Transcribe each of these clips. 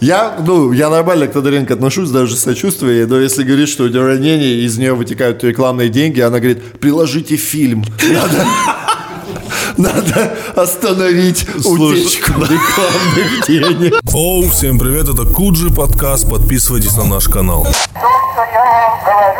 Я, ну, я нормально к Тодоренко отношусь, даже сочувствие, но если говорит, что у нее ранение, из нее вытекают рекламные деньги, она говорит, приложите фильм. Надо, надо остановить Слушай, утечку рекламных денег. Оу, всем привет, это Куджи подкаст, подписывайтесь на наш канал. То, что я вам говорю,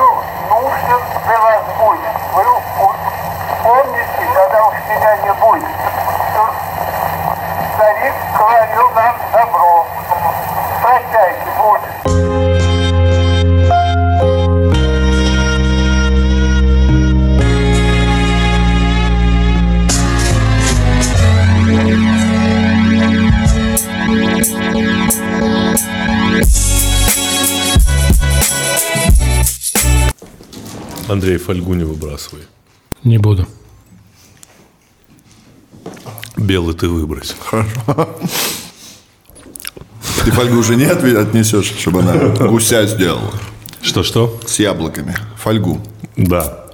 Андрей, фольгу не выбрасывай. Не буду. Белый ты выбрось. Ты фольгу уже не отнесешь, чтобы она гуся сделала Что-что? с яблоками. Фольгу. Да.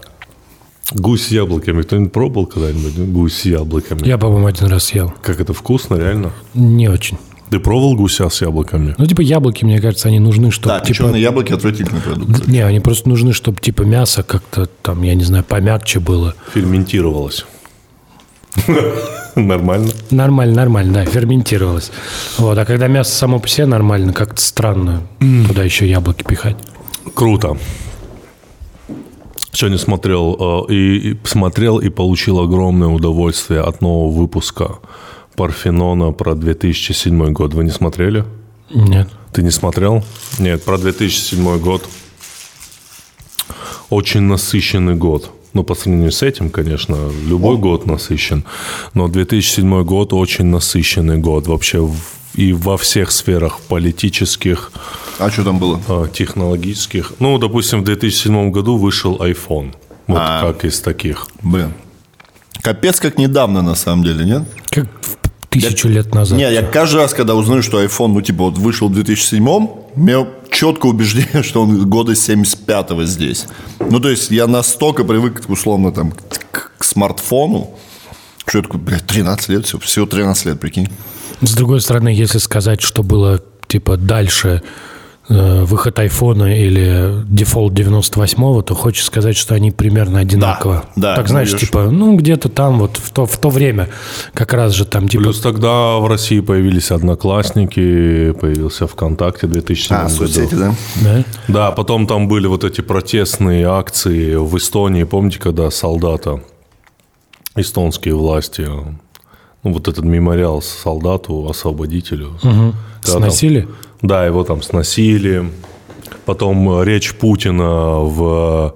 Гусь с яблоками. Кто-нибудь пробовал когда-нибудь? Гусь с яблоками. Я, по-моему, один раз съел. Как это вкусно, реально? Не очень. Ты пробовал гуся с яблоками? Ну, типа, яблоки, мне кажется, они нужны, чтобы, Да, типа... печеные яблоки отвратительный продукт. Не, они просто нужны, чтобы, типа, мясо как-то там, я не знаю, помягче было. Ферментировалось. Нормально. Нормально, нормально, да, ферментировалось. Вот, а когда мясо само по себе нормально, как-то странно туда еще яблоки пихать. Круто. Сегодня смотрел э, и, и смотрел и получил огромное удовольствие от нового выпуска Парфенона про 2007 год. Вы не смотрели? Нет. Ты не смотрел? Нет, про 2007 год. Очень насыщенный год. Ну, по сравнению с этим, конечно, любой год насыщен. Но 2007 год очень насыщенный год. Вообще в- и во всех сферах политических, А что там было? э, технологических. Ну, допустим, в 2007 году вышел iPhone. Вот А. как из таких. Блин. Капец, как недавно, на самом деле, нет? Как в тысячу лет назад. Не, я каждый раз, когда узнаю, что iPhone, ну, типа, вот вышел в 2007 у меня четкое убеждение, что он года 75-го здесь. Ну, то есть, я настолько привык, условно, там, к, к смартфону, что я такой, блядь, 13 лет, всего, всего 13 лет, прикинь. С другой стороны, если сказать, что было, типа, дальше выход айфона или дефолт 98-го, то хочешь сказать, что они примерно одинаково. да, Так, знаешь, ну, типа, ну, где-то там вот в то, в то время как раз же там, типа, Плюс тогда в России появились Одноклассники, появился ВКонтакте в 2007 А, году. соцсети, да? да? Да, потом там были вот эти протестные акции в Эстонии. Помните, когда солдата, эстонские власти, ну, вот этот мемориал солдату, освободителю. Когда там- Сносили? Да, его там сносили. Потом речь Путина в,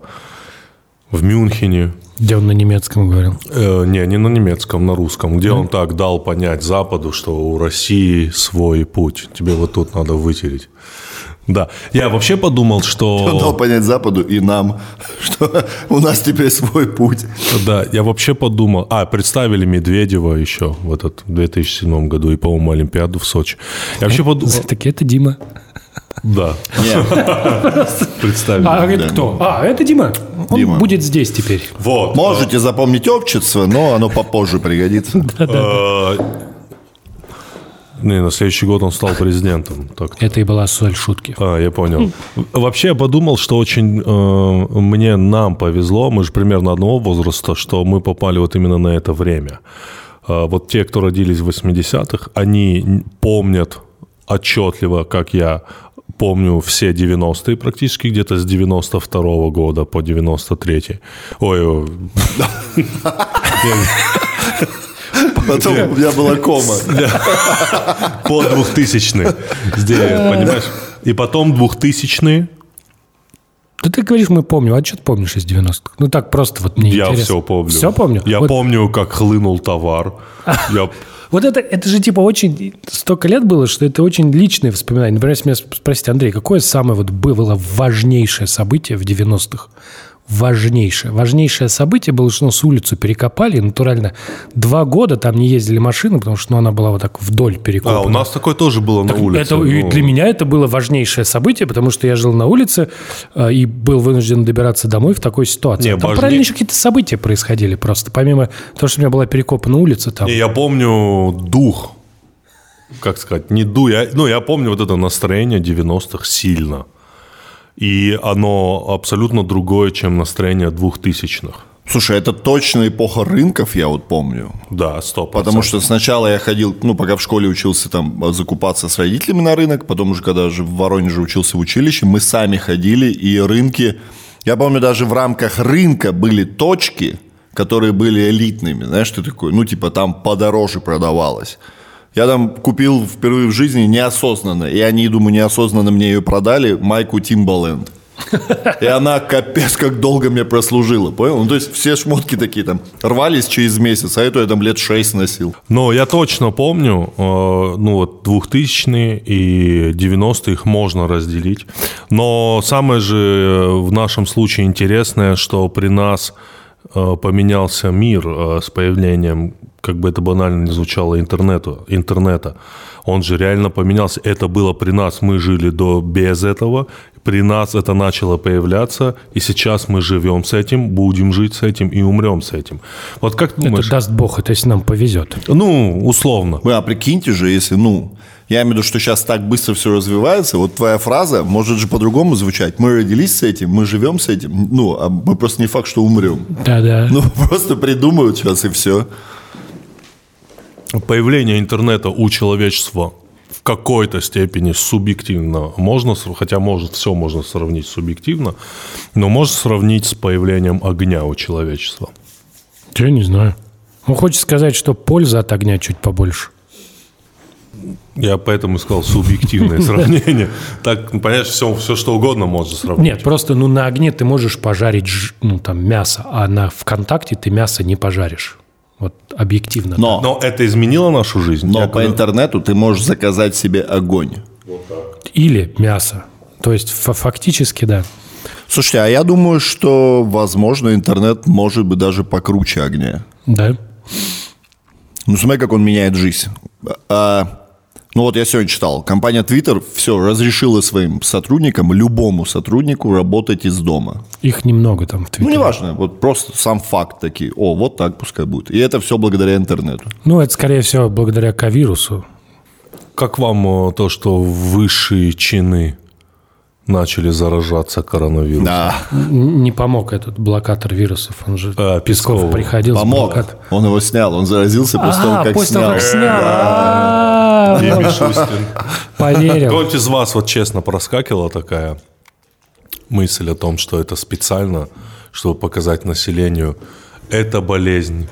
в Мюнхене. Где он на немецком говорил. Э, не, не на немецком, на русском, где он так дал понять Западу, что у России свой путь. Тебе вот тут надо вытереть. Да. Я вообще подумал, что... Он дал понять Западу и нам, что у нас теперь свой путь. Да, я вообще подумал... А, представили Медведева еще в этот 2007 году и, по-моему, Олимпиаду в Сочи. Я вообще подумал... Так это Дима. Да, представили. А это кто? А, это Дима. Он Дима. будет здесь теперь. Вот. Можете запомнить общество, но оно попозже пригодится. Не, на следующий год он стал президентом. Так Это и была соль шутки. А, я понял. Вообще я подумал, что очень э, мне, нам повезло, мы же примерно одного возраста, что мы попали вот именно на это время. Э, вот те, кто родились в 80-х, они помнят отчетливо, как я помню все 90-е практически, где-то с 92 года по 93 Ой, ой, Потом у меня была кома. по 2000 Здесь, понимаешь? И потом 2000 Да ты говоришь, мы помним. А что ты помнишь из 90-х? Ну так просто вот мне Я интересно. все помню. Все помню? Я Вот- помню, как хлынул товар. Я Вот это, это же типа очень... Столько лет было, что это очень личные воспоминания. Например, если меня спросить, Андрей, какое самое вот было важнейшее событие в 90-х? Важнейшее. Важнейшее событие было, что нас улицу перекопали. Натурально два года там не ездили машины, потому что ну, она была вот так вдоль перекопана. А, у нас такое тоже было на Так улице. Это, ну. для меня это было важнейшее событие, потому что я жил на улице э, и был вынужден добираться домой в такой ситуации. Не, там важней- параллельно еще какие-то события происходили просто. Помимо того, что у меня была перекопана улица, там... Не, я помню дух. как сказать, не ду. Я, ну, я помню вот это настроение 90-х сильно. И оно абсолютно другое, чем настроение 2000-х. Слушай, это точно эпоха рынков, я вот помню. Да, стоп. Потому что сначала я ходил, ну, пока в школе учился там закупаться с родителями на рынок, потом уже, когда же в Воронеже учился в училище, мы сами ходили, и рынки... Я помню, даже в рамках рынка были точки, которые были элитными. Знаешь, ты такой, ну, типа, там подороже продавалось. Я там купил впервые в жизни неосознанно, и они, думаю, неосознанно мне ее продали, майку Timbaland. И она капец как долго мне прослужила, понял? Ну, то есть все шмотки такие там рвались через месяц, а эту я там лет 6 носил. Но я точно помню, э, ну вот 2000-е и 90-е их можно разделить. Но самое же э, в нашем случае интересное, что при нас э, поменялся мир э, с появлением, как бы это банально не звучало, интернету, интернета. Он же реально поменялся. Это было при нас, мы жили до без этого. При нас это начало появляться, и сейчас мы живем с этим, будем жить с этим и умрем с этим. Вот как ты думаешь? Это даст бог, это если нам повезет. Ну, условно. Вы, а прикиньте же, если, ну, я имею в виду, что сейчас так быстро все развивается, вот твоя фраза может же по-другому звучать. Мы родились с этим, мы живем с этим, ну, а мы просто не факт, что умрем. Да-да. Ну, просто придумают сейчас и все. Появление интернета у человечества в какой-то степени субъективно можно, хотя может все можно сравнить субъективно, но можно сравнить с появлением огня у человечества. Я не знаю. Он хочет сказать, что польза от огня чуть побольше. Я поэтому сказал субъективное сравнение. Так, ну, понимаешь, все, все что угодно можно сравнить. Нет, просто ну на огне ты можешь пожарить ну, там, мясо, а на ВКонтакте ты мясо не пожаришь. Вот объективно. Но, Но это изменило нашу жизнь. но Я по интернету ты можешь заказать себе огонь. Или мясо. То есть фа- фактически, да. Слушайте, а я думаю, что, возможно, интернет может быть даже покруче огня. Да. Ну, смотри, как он меняет жизнь. А, ну, вот я сегодня читал. Компания Twitter все разрешила своим сотрудникам, любому сотруднику работать из дома. Их немного там в Ну, Твиттере. неважно, вот просто сам факт такие. О, вот так пускай будет. И это все благодаря интернету. Ну, это, скорее всего, благодаря ковирусу. Как вам э, то, что высшие чины начали заражаться коронавирусом? Да, Не помог этот блокатор вирусов. Он же А, Песков Песков. приходил помог. блокат- Он его снял, он заразился после того, А, как после снял. того, как снял. А, И Мишустин. Поверил. Кто-нибудь из вас вот честно проскакивала такая мысль о том, что это специально, чтобы показать населению, эта болезнь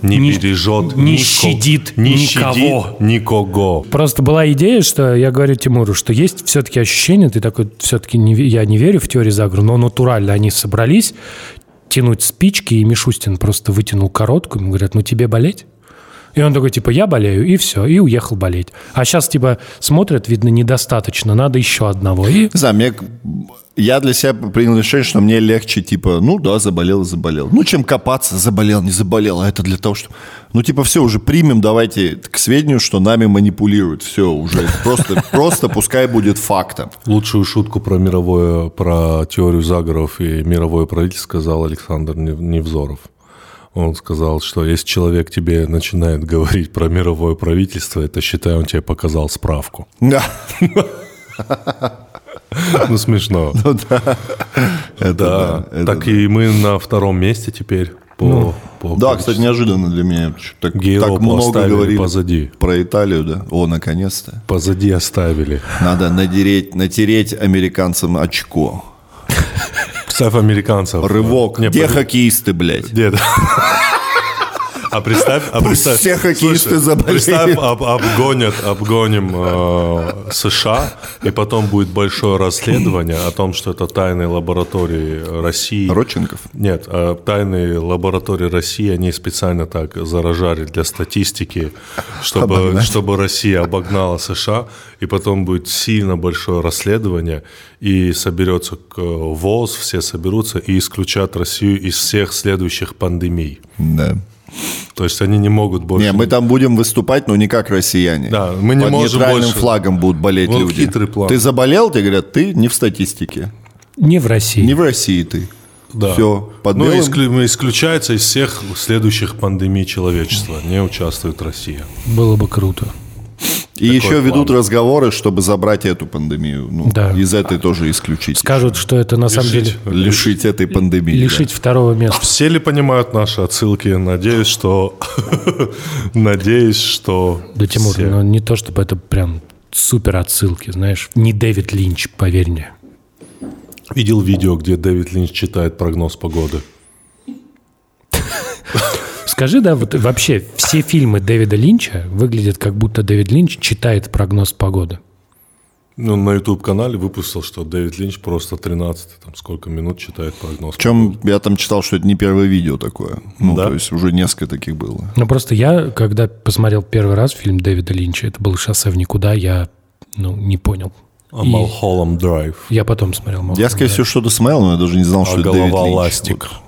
не, Не- бережет, не нико- щадит не никого. щадит никого. Просто была идея, что я говорю Тимуру, что есть все-таки ощущение, ты такой, все-таки не, я не верю в теорию заговора, но натурально они собрались тянуть спички, и Мишустин просто вытянул короткую, ему говорят, ну тебе болеть? И он такой, типа, я болею, и все, и уехал болеть. А сейчас, типа, смотрят, видно, недостаточно, надо еще одного. И Не знаю, мне, я для себя принял решение, что мне легче, типа, ну да, заболел и заболел. Ну, чем копаться, заболел, не заболел, а это для того, что... Ну, типа, все, уже примем, давайте к сведению, что нами манипулируют. Все, уже просто, просто пускай будет фактом. Лучшую шутку про мировое, про теорию заговоров и мировое правительство сказал Александр Нев- Невзоров. Он сказал, что если человек тебе начинает говорить про мировое правительство, это считай, он тебе показал справку. Да. Ну, смешно. Это Да, это так да. и мы на втором месте теперь по, по Ну, Да, количеству. кстати, неожиданно для меня. Так, так много говорили позади. про Италию, да. О, наконец-то. Позади оставили. Надо надереть, натереть американцам очко. Представь американцев. Рывок. Не, Где по- хоккеисты, блядь? Нет. А представь, а представь, все хоккеисты заболеют. Представь, об- обгонят, обгоним э, США, и потом будет большое расследование о том, что это тайные лаборатории России. Родченков? Нет, э, тайные лаборатории России, они специально так заражали для статистики, чтобы, Обогнать. чтобы Россия обогнала США, и потом будет сильно большое расследование, и соберется к- ВОЗ, все соберутся и исключат Россию из всех следующих пандемий. Да. То есть они не могут больше... Не, мы там будем выступать, но не как россияне. Да, мы не Под можем нейтральным больше. флагом будут болеть Вот люди. хитрый план. Ты заболел, тебе говорят, ты не в статистике. не в России. Не в России ты. Да. Все, под Ну, белым- исклю- исключается из всех следующих пандемий человечества. Не участвует Россия. Было бы круто. И Такой еще ведут план. разговоры, чтобы забрать эту пандемию. Ну, Да. из этой тоже исключить. Скажут, что это на самом деле Лишить. Лишить этой пандемии. да. лишить второго места. Все ли понимают наши отсылки? Надеюсь, что... Надеюсь, что... Да, Тимур, все. ну не то, чтобы это прям супер отсылки, знаешь. Не Дэвид Линч, поверь мне. Видел видео, где Дэвид Линч читает прогноз погоды. Скажи, да, вот вообще все фильмы Дэвида Линча выглядят как будто Дэвид Линч читает прогноз погоды. Ну, на YouTube-канале выпустил, что Дэвид Линч просто 13, там, сколько минут читает прогноз. Причем я там читал, что это не первое видео такое. Ну, Да? то есть уже несколько таких было. Ну, просто я, когда посмотрел первый раз фильм Дэвида Линча, это был «Шоссе в никуда», я, ну, не понял. А И Малхолланд Драйв. я потом смотрел. Я, «Малхолланд скорее Драйв». всего, что-то смотрел, но я даже не знал, А что это Дэвид голова Линч. ластик. Вот.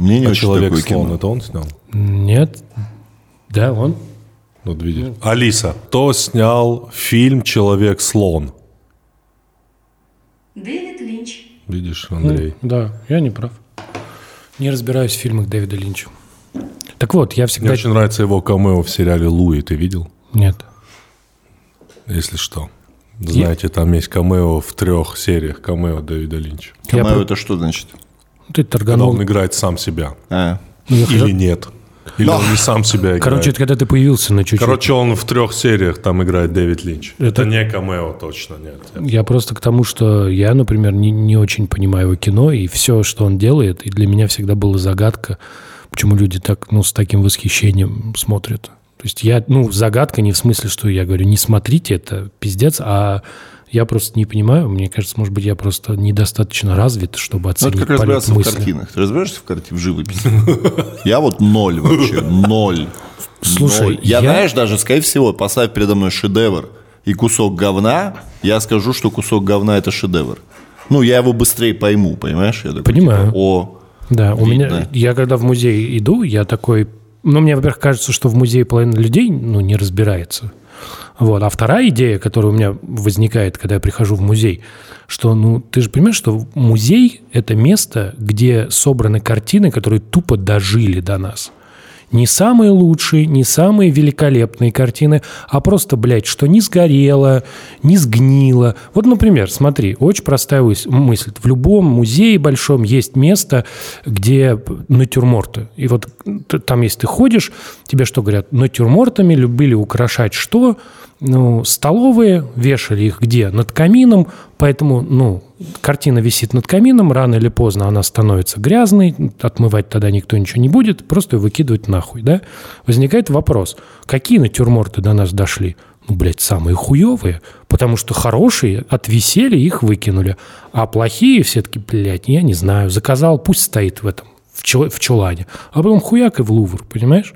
Мне не А очень человек такое слон, кино. это он снял? Нет. Да, он. Вот видишь. Алиса, кто снял фильм Человек слон? Дэвид Линч. Видишь, Андрей. Да, я не прав. Не разбираюсь в фильмах Дэвида Линча. Так вот, я Мне всегда... очень нравится его камео в сериале Луи. Ты видел? Нет. Если что. Знаете, там есть камео в трех сериях камео Дэвида Линча. Я Камео про- это что значит? Ты Когда торганул. он играет сам себя. А, Ну, Или нет. Или Но- он не сам себя играет. Короче, это когда ты появился на чуть-чуть. Короче, он в трех сериях там играет Дэвид Линч. Это- Это, не камео точно, нет. Я просто к тому, что я, например, не, не очень понимаю его кино, и все, что он делает, и для меня всегда была загадка, почему люди так, ну, с таким восхищением смотрят. То есть я, ну, загадка не в смысле, что я говорю, не смотрите, это пиздец, а я просто не понимаю, мне кажется, может быть, я просто недостаточно развит, чтобы ну, это оценить как разбираться в мысли. картинах. Ты разбираешься в карте в живописи? Я вот ноль вообще, ноль. Слушай, я, я- знаешь, даже, скорее всего, поставь передо мной шедевр и кусок говна, я скажу, что кусок говна – это шедевр. Ну, я его быстрее пойму, понимаешь? Я такой, Понимаю. типа, О, Да, у Видно. меня, я когда в музей иду, я такой, ну, мне, во-первых, кажется, что в музее половина людей, ну, не разбирается. Вот. А вторая идея, которая у меня возникает, когда я прихожу в музей, что, ну, ты же понимаешь, что музей – это место, где собраны картины, которые тупо дожили до нас. Не самые лучшие, не самые великолепные картины, а просто, блядь, что не сгорело, не сгнило. Вот, например, смотри, очень простая мысль. В любом музее большом есть место, где натюрморты. И вот там, если ты ходишь, тебе что говорят? Натюрмортами любили украшать что? Ну, столовые, вешали их где? Над камином, поэтому, ну, картина висит над камином, рано или поздно она становится грязной, отмывать тогда никто ничего не будет, просто ее выкидывать нахуй, да? Возникает вопрос, какие натюрморты до нас дошли? Ну, блядь, самые хуевые, потому что хорошие отвисели, их выкинули, а плохие все-таки, блядь, я не знаю, заказал, пусть стоит в этом, в, чу- в чулане, а потом хуяк и в Лувр, понимаешь?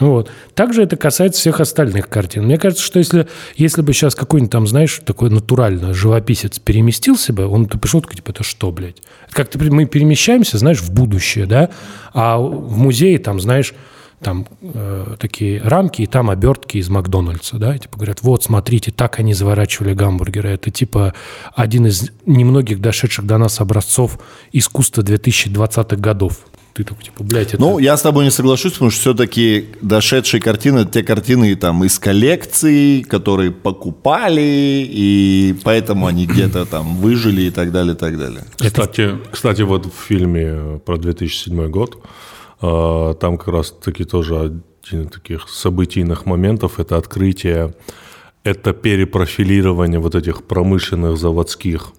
Вот. Также это касается всех остальных картин. Мне кажется, что если, если бы сейчас какой-нибудь там, знаешь, такой натурально живописец переместился бы, он бы пришел такой, типа, это что, блядь? Это как-то мы перемещаемся, знаешь, в будущее, да? А в музее там, знаешь, там э, такие рамки, и там обертки из Макдональдса, да, и типа говорят, вот, смотрите, так они заворачивали гамбургеры. Это типа один из немногих дошедших до нас образцов искусства 2020-х годов. Ты такой, типа, блядь, это... Ну, я с тобой не соглашусь, потому что все-таки дошедшие картины, это те картины там из коллекций, которые покупали, и поэтому они где-то там выжили и так далее, и так далее. Кстати, кстати, вот в фильме про 2007 год э, там как раз таки тоже один из таких событийных моментов – это открытие, это перепрофилирование вот этих промышленных заводских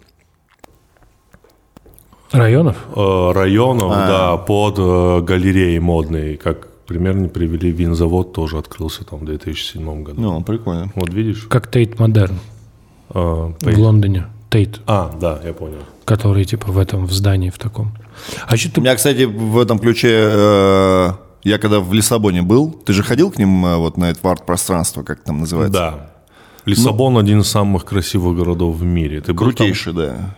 Районов? э, районов, да, под э, галереей модной. Как пример не привели, винзавод тоже открылся там в 2007 году. Ну, прикольно. Вот видишь? Как Тейт Модерн э, в Лондоне. Тейт, А, да, я понял. который типа в этом в здании в таком. А что У ты... меня, кстати, в этом ключе, э, я когда в Лиссабоне был, ты же ходил к ним э, вот на это арт-пространство, как там называется? Да. Лиссабон один из самых красивых городов в мире. Ты был там? Крутейший, да.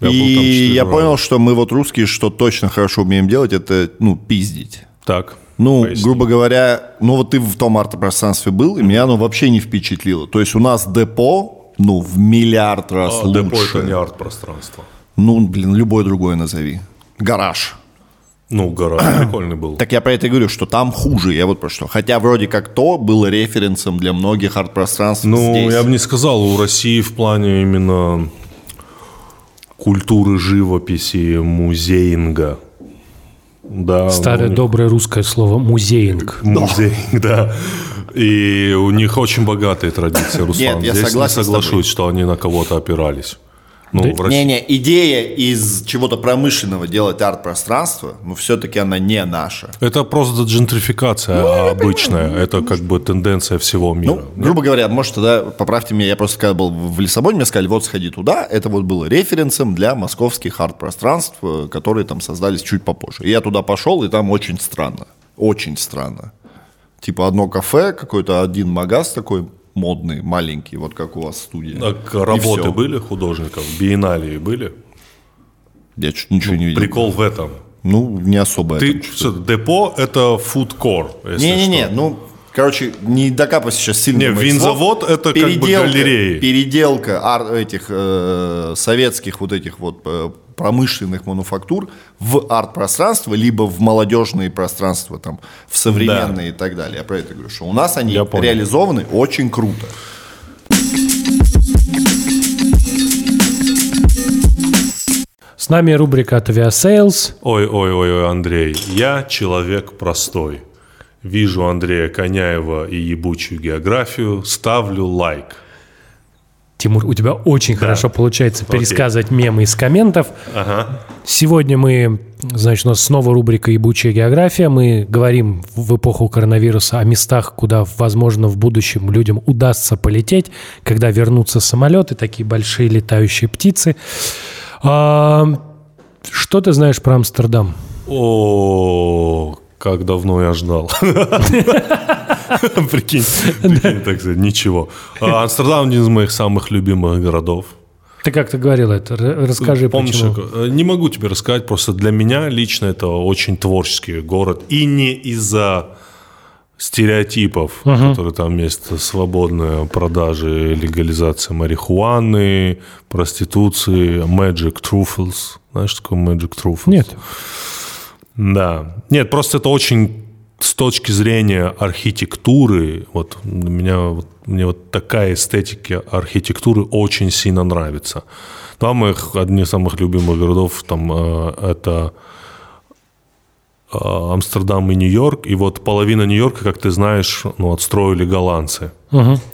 Я и я понял, что мы вот русские, что точно хорошо умеем делать, это, ну, пиздить. Так. Ну, поясни. грубо говоря, ну вот ты в том арт-пространстве был, и меня оно вообще не впечатлило. То есть у нас депо, ну, в миллиард раз А, лучше. депо это не арт-пространство. Ну, блин, любой другой назови. Гараж. Ну, гараж прикольный был. Так я про это и говорю, что там хуже, я вот про что. Хотя вроде как то было референсом для многих арт-пространств Ну, здесь. я бы не сказал, у России в плане именно культуры живописи, музеинга. Да, Старое ну, доброе русское слово «музеинг». Музеинг, да. И у них очень богатые традиции, Руслан. Нет, я Здесь согласен не с тобой. соглашусь, что они на кого-то опирались. Ну, Да- в России- Не-не, идея из чего-то промышленного делать арт-пространство, ну, все-таки она не наша. Это просто джентрификация обычная. Это как бы тенденция всего мира. Ну, грубо говоря, может, тогда поправьте меня, я просто когда был в Лиссабоне, мне сказали, вот сходи туда, это вот было референсом для московских арт-пространств, э, которые там создались чуть попозже. И я туда пошел, и там очень странно, очень странно. Типа одно кафе, какой-то один магаз такой модный, маленький, вот как у вас студия. Так, работы были художников? Биенналии были? Я чуть ничего не видел. Прикол в этом. Ну, не особо. Ты, что, депо – это фудкор, Не-не-не, ну, короче, не докапывайся сейчас сильно. Не, винзавод слов. это как бы Переделка- галереи. Переделка ар- этих э, советских вот этих вот э, промышленных мануфактур в арт-пространство, либо в молодежные пространства, там, в современные и так далее. Я про это говорю, что у нас они реализованы очень круто. С нами рубрика от Aviasales. Ой-ой-ой, Андрей, я человек простой. Вижу Андрея Коняева и ебучую географию, ставлю лайк. Тимур, у тебя очень хорошо получается Окей. пересказывать мемы из комментов. Ага. Сегодня мы, значит, у нас снова рубрика «Ебучая география». Мы говорим в эпоху коронавируса о местах, куда, возможно, в будущем людям удастся полететь, когда вернутся самолеты, такие большие летающие птицы. А, что ты знаешь про Амстердам? О, как давно я ждал. Прикинь, так сказать, ничего. А, Амстердам один из моих самых любимых городов. Ты как-то говорил это. Расскажи, Помнишь, почему. как- не могу тебе рассказать, просто для меня лично это очень творческий город. И не из-за стереотипов, которые там есть, свободная продажа легализация марихуаны, проституции, magic truffles. Знаешь, что такое magic truffles? Нет. Да. Нет, просто это очень с точки зрения архитектуры, вот меня вот, мне вот такая эстетика архитектуры очень сильно нравится. Два моих, одни из самых любимых городов, там, э, это Амстердам и Нью-Йорк. И вот половина Нью-Йорка, как ты знаешь, ну, отстроили голландцы.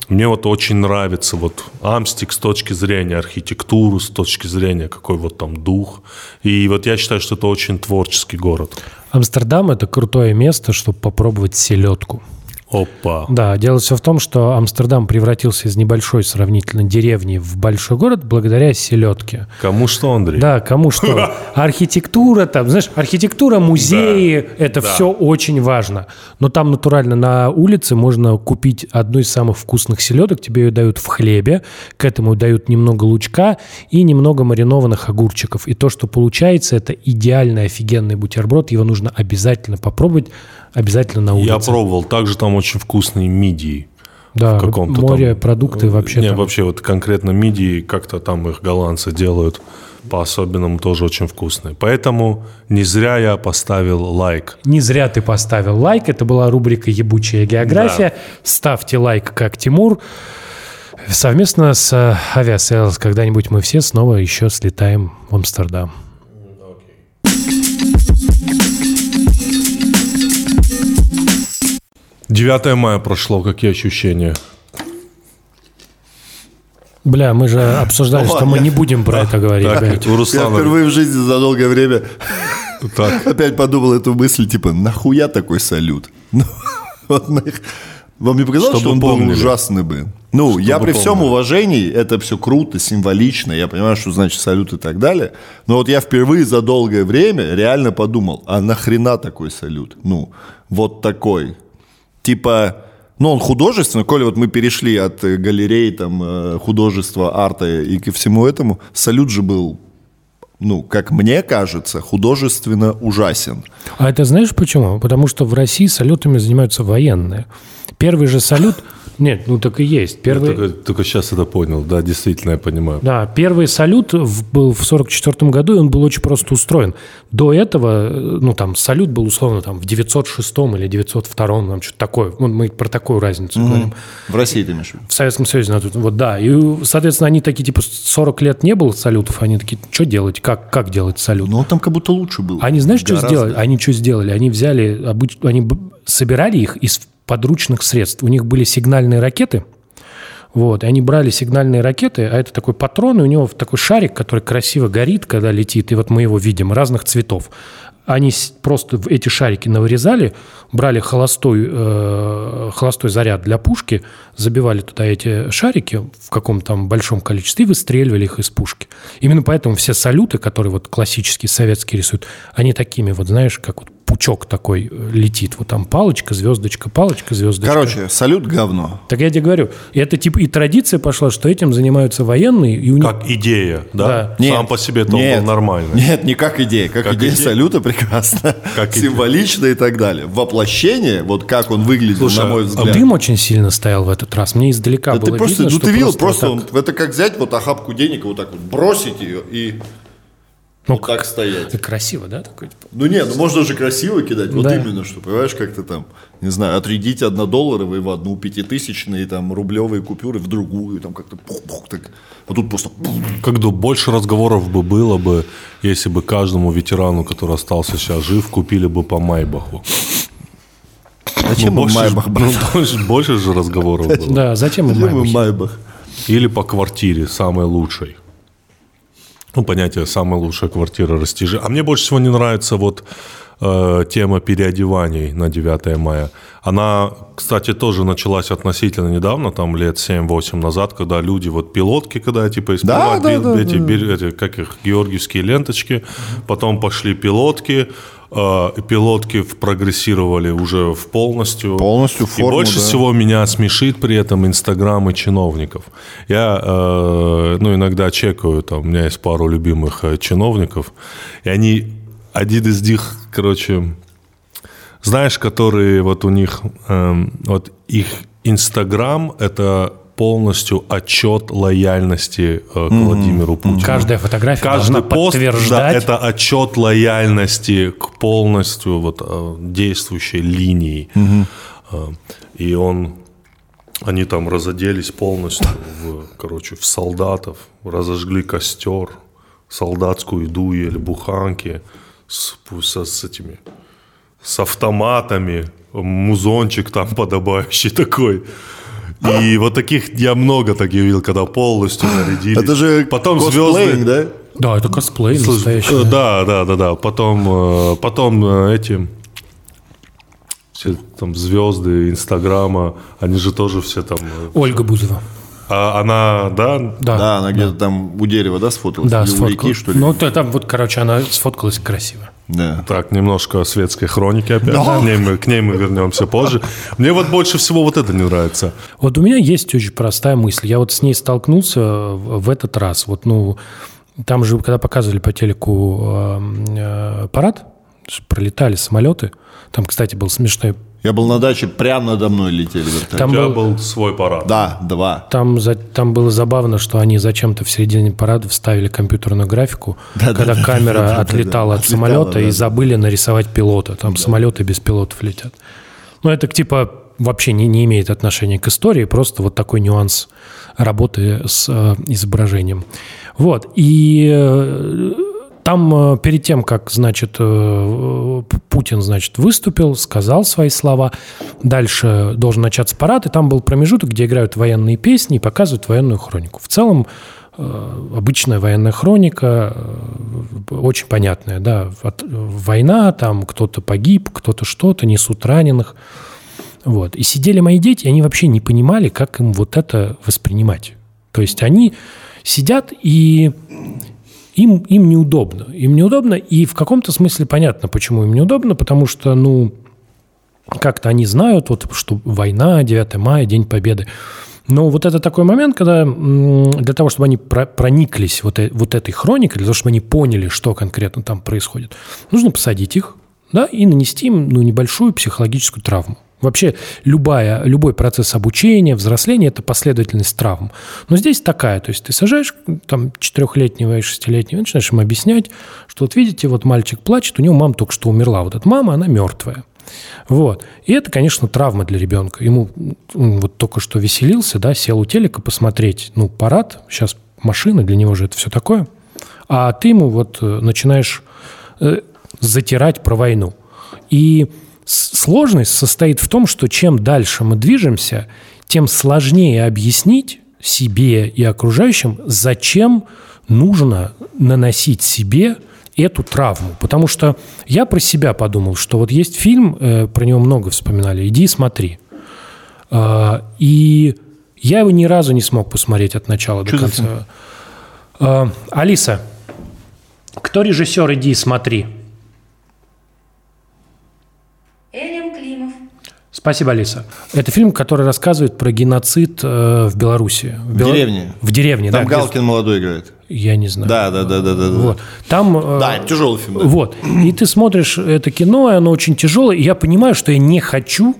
Мне вот очень нравится вот Амстик с точки зрения архитектуры, с точки зрения какой вот там дух. И вот я считаю, что это очень творческий город. Амстердам – это крутое место, чтобы попробовать селедку. Опа. Да, дело все в том, что Амстердам превратился из небольшой сравнительно деревни в большой город благодаря селедке. Кому что, Андрей? Да, кому что. Архитектура там, знаешь, архитектура, музеи, это да. все очень важно. Но там натурально на улице можно купить одну из самых вкусных селедок, тебе ее дают в хлебе, к этому дают немного лучка и немного маринованных огурчиков. И то, что получается, это идеальный офигенный бутерброд, его нужно обязательно попробовать, обязательно на улице. Я пробовал. Также там очень вкусные мидии. Да, в каком-то море, там- продукты вообще Не, там. вообще вот конкретно мидии, как-то там их голландцы делают по-особенному тоже очень вкусные. Поэтому не зря я поставил лайк. Не зря ты поставил лайк. Это была рубрика «Ебучая география». Ставьте лайк, как Тимур. Совместно с э, Aviasales когда-нибудь мы все снова еще слетаем в Амстердам. 9 мая прошло, какие ощущения? Бля, мы же обсуждали, что мы не будем про это говорить. Так, у Я впервые в жизни за долгое время так. опять подумал эту мысль, типа, нахуя такой салют? Ну, вот на их- Вам не показалось, Чтобы что он был ужасный бы? Ну, я при всем уважении, это все круто, символично, я понимаю, что значит салют и так далее, но вот я впервые за долгое время реально подумал, а нахрена такой салют? Ну, вот такой. Типа, ну, он художественный, коли вот мы перешли от э, галереи, там, э, художества, арта и ко всему этому, салют же был, ну, как мне кажется, художественно ужасен. А это знаешь почему? Потому что в России салютами занимаются военные. Первый же салют Нет, ну так и есть. Я Первый, только, только сейчас это понял, да, действительно, я понимаю. Да, первый салют в- был в 44 году, и он был очень просто устроен. До этого, э, ну, там, салют был условно там в 906 или 902, там, что-то такое. Вот мы про такую разницу говорим. В России ты имеешь в Советском Союзе, ну, вот, да. И, соответственно, они такие, типа, 40 лет не было салютов, они такие, что делать, как, как делать салют? Ну, он там как будто лучше был. Они, знаешь, что Гораздо. сделали? Они что сделали? Они взяли, обыч- они собирали их из подручных средств. У них были сигнальные ракеты, вот, и они брали сигнальные ракеты, а это такой патрон, и у него такой шарик, который красиво горит, когда летит, и вот мы его видим, разных цветов. Они просто эти шарики навырезали, брали холостой, э, холостой заряд для пушки, забивали туда эти шарики в каком-то там большом количестве и выстреливали их из пушки. Именно поэтому все салюты, которые вот классические советские рисуют, они такими вот, знаешь, как вот пучок такой э, летит. Вот там палочка, звездочка, палочка, звездочка. Короче, салют говно. Так я тебе говорю, и это типа и традиция пошла, что этим занимаются военные, и у них Как идея, да? Да. Сам по себе это нет, был нормальный. Нет, не как идея. Как, Как идея, идея? салюта прекрасно. Как идея. Символично и так далее. Воплощение, вот как он выглядел, Слушай, на мой а взгляд. дым очень сильно стоял в этот раз. Мне издалека Да было ты просто, видно, ну что ты видел, просто, вот так- он- это как взять вот охапку денег и вот так вот бросить ее и ну, вот так стоять. это красиво, да? Такой, типа? Ну нет, ну можно же красиво кидать, вот Да. именно, что, понимаешь, как-то там, не знаю, отрядить однодолларовые в одну пятитысячные, там, рублевые купюры в другую, там как-то пух-пух, так, а тут просто пух. Как бы больше разговоров бы было бы, если бы каждому ветерану, который остался сейчас жив, купили бы по Майбаху. Зачем Ну, больше, Майбах, ж- брат? ну, больше, больше же разговоров было. Да, зачем Зачем? Майбах? Или по квартире, самой лучшей. Ну, понятие «самая лучшая квартира» растяжи. А мне больше всего не нравится вот э, тема переодеваний на 9 мая. Она, кстати, тоже началась относительно недавно, там лет 7-8 назад, когда люди, вот пилотки, когда типа исправали да, да, эти, да. эти, как их, георгиевские ленточки, потом пошли пилотки, э, и пилотки прогрессировали уже в полностью. Полностью И форму, больше да. всего меня смешит при этом инстаграмы чиновников. Я, э, ну, иногда чекаю, там, у меня есть пару любимых э, чиновников, и они, один из них, короче, знаешь, которые вот у них, эм, вот их инстаграм – это полностью отчет лояльности э, к Владимиру Путину. Каждая фотография Каждый должна пост, да, подтверждать. это отчет лояльности к полностью вот, э, действующей линии. Э, И он, они там разоделись полностью в, короче, в солдатов, разожгли костер, солдатскую еду ели, буханки с, со- с этими, с автоматами, музончик там подобающий такой. И вот таких я много таких видел, когда полностью нарядились. Это же потом звезды. да? Да, это косплей настоящий. Да, да, да, да. Потом, э, потом э, эти все там звезды Инстаграма, они же тоже все там. э, Ольга Бузова. А она, да, Да, Да, она где-то там у дерева, да, сфоталась? да, Или у сфоткала. реки, что ли? Ну, то- там вот, короче, она сфоткалась красиво. Да. Так, немножко светской хроники опять. К, ней мы, к ней мы вернемся позже. Мне вот больше всего вот это не нравится. Вот у меня есть очень простая мысль. Я вот с ней столкнулся в этот раз. Вот, ну, там же, когда показывали по телеку э, э, парад, пролетали самолеты. Там, кстати, был смешной... Я был на даче, прямо надо мной летели вертолеты. Там У тебя был- был свой парад. Да, два. Там, за- там было забавно, что они зачем-то в середине парада вставили компьютерную графику, когда камера отлетала от Отлетала, самолета и да. забыли нарисовать пилота. Там самолеты без пилотов летят. Ну, это типа вообще не, не имеет отношения к истории, просто вот такой нюанс работы с э, изображением. Вот. И э, там э, перед тем, как, значит, э, Путин, значит, выступил, сказал свои слова, дальше должен начаться парад, и там был промежуток, где играют военные песни и показывают военную хронику. В целом, э, обычная военная хроника, очень понятная, да, война, там кто-то погиб, кто-то что-то, несут раненых. Вот. И сидели мои дети, и они вообще не понимали, как им вот это воспринимать. То есть они сидят и им, им неудобно. Им неудобно, и в каком-то смысле понятно, почему им неудобно, потому что, ну, как-то они знают, вот, что война, 9 мая, День Победы. Но вот это такой момент, когда для того, чтобы они про- прониклись вот, э- вот этой хроникой, для того, чтобы они поняли, что конкретно там происходит, нужно посадить их, да, и нанести им ну, небольшую психологическую травму. Вообще любая, любой процесс обучения, взросления – это последовательность травм. Но здесь такая, то есть ты сажаешь там четырехлетнего и шестилетнего, начинаешь им объяснять, что вот видите, вот мальчик плачет, у него мама только что умерла, вот эта мама, она мертвая. Вот. И это, конечно, травма для ребенка. Ему вот только что веселился, да, сел у телека посмотреть, ну, парад, сейчас машина, для него же это все такое. А ты ему вот э, начинаешь э, затирать про войну. И сложность состоит в том, что чем дальше мы движемся, тем сложнее объяснить себе и окружающим, зачем нужно наносить себе эту травму. Потому что я про себя подумал, что вот есть фильм, э, про него много вспоминали, «Иди смотри». Э, и я его ни разу не смог посмотреть от начала Что до конца. Э, Алиса, кто режиссер «Иди смотри»? Элем Климов. Спасибо, Алиса. Это фильм, который рассказывает про геноцид э, в Беларуси. В, Бел... деревне. В деревне, Там да. Галкин где... молодой играет. Я не знаю. Да, да, да, да, да. Вот. Там, э, да, это тяжелый фильм. Да. Вот. И ты смотришь это кино, и оно очень тяжелое, и я понимаю, что я не хочу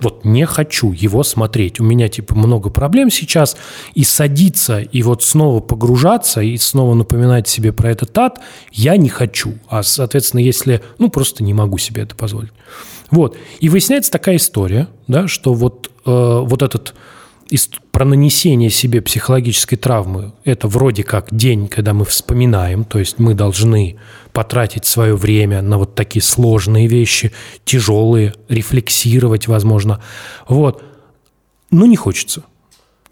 вот не хочу его смотреть. У меня типа много проблем сейчас, и садиться, и вот снова погружаться, и снова напоминать себе про этот ад я не хочу. А, соответственно, если, ну, просто не могу себе это позволить. Вот. И выясняется такая история, да, что вот, э, вот этот про нанесение себе психологической травмы – это вроде как день, когда мы вспоминаем, то есть мы должны потратить свое время на вот такие сложные вещи, тяжелые, рефлексировать, возможно. Вот. Но не хочется.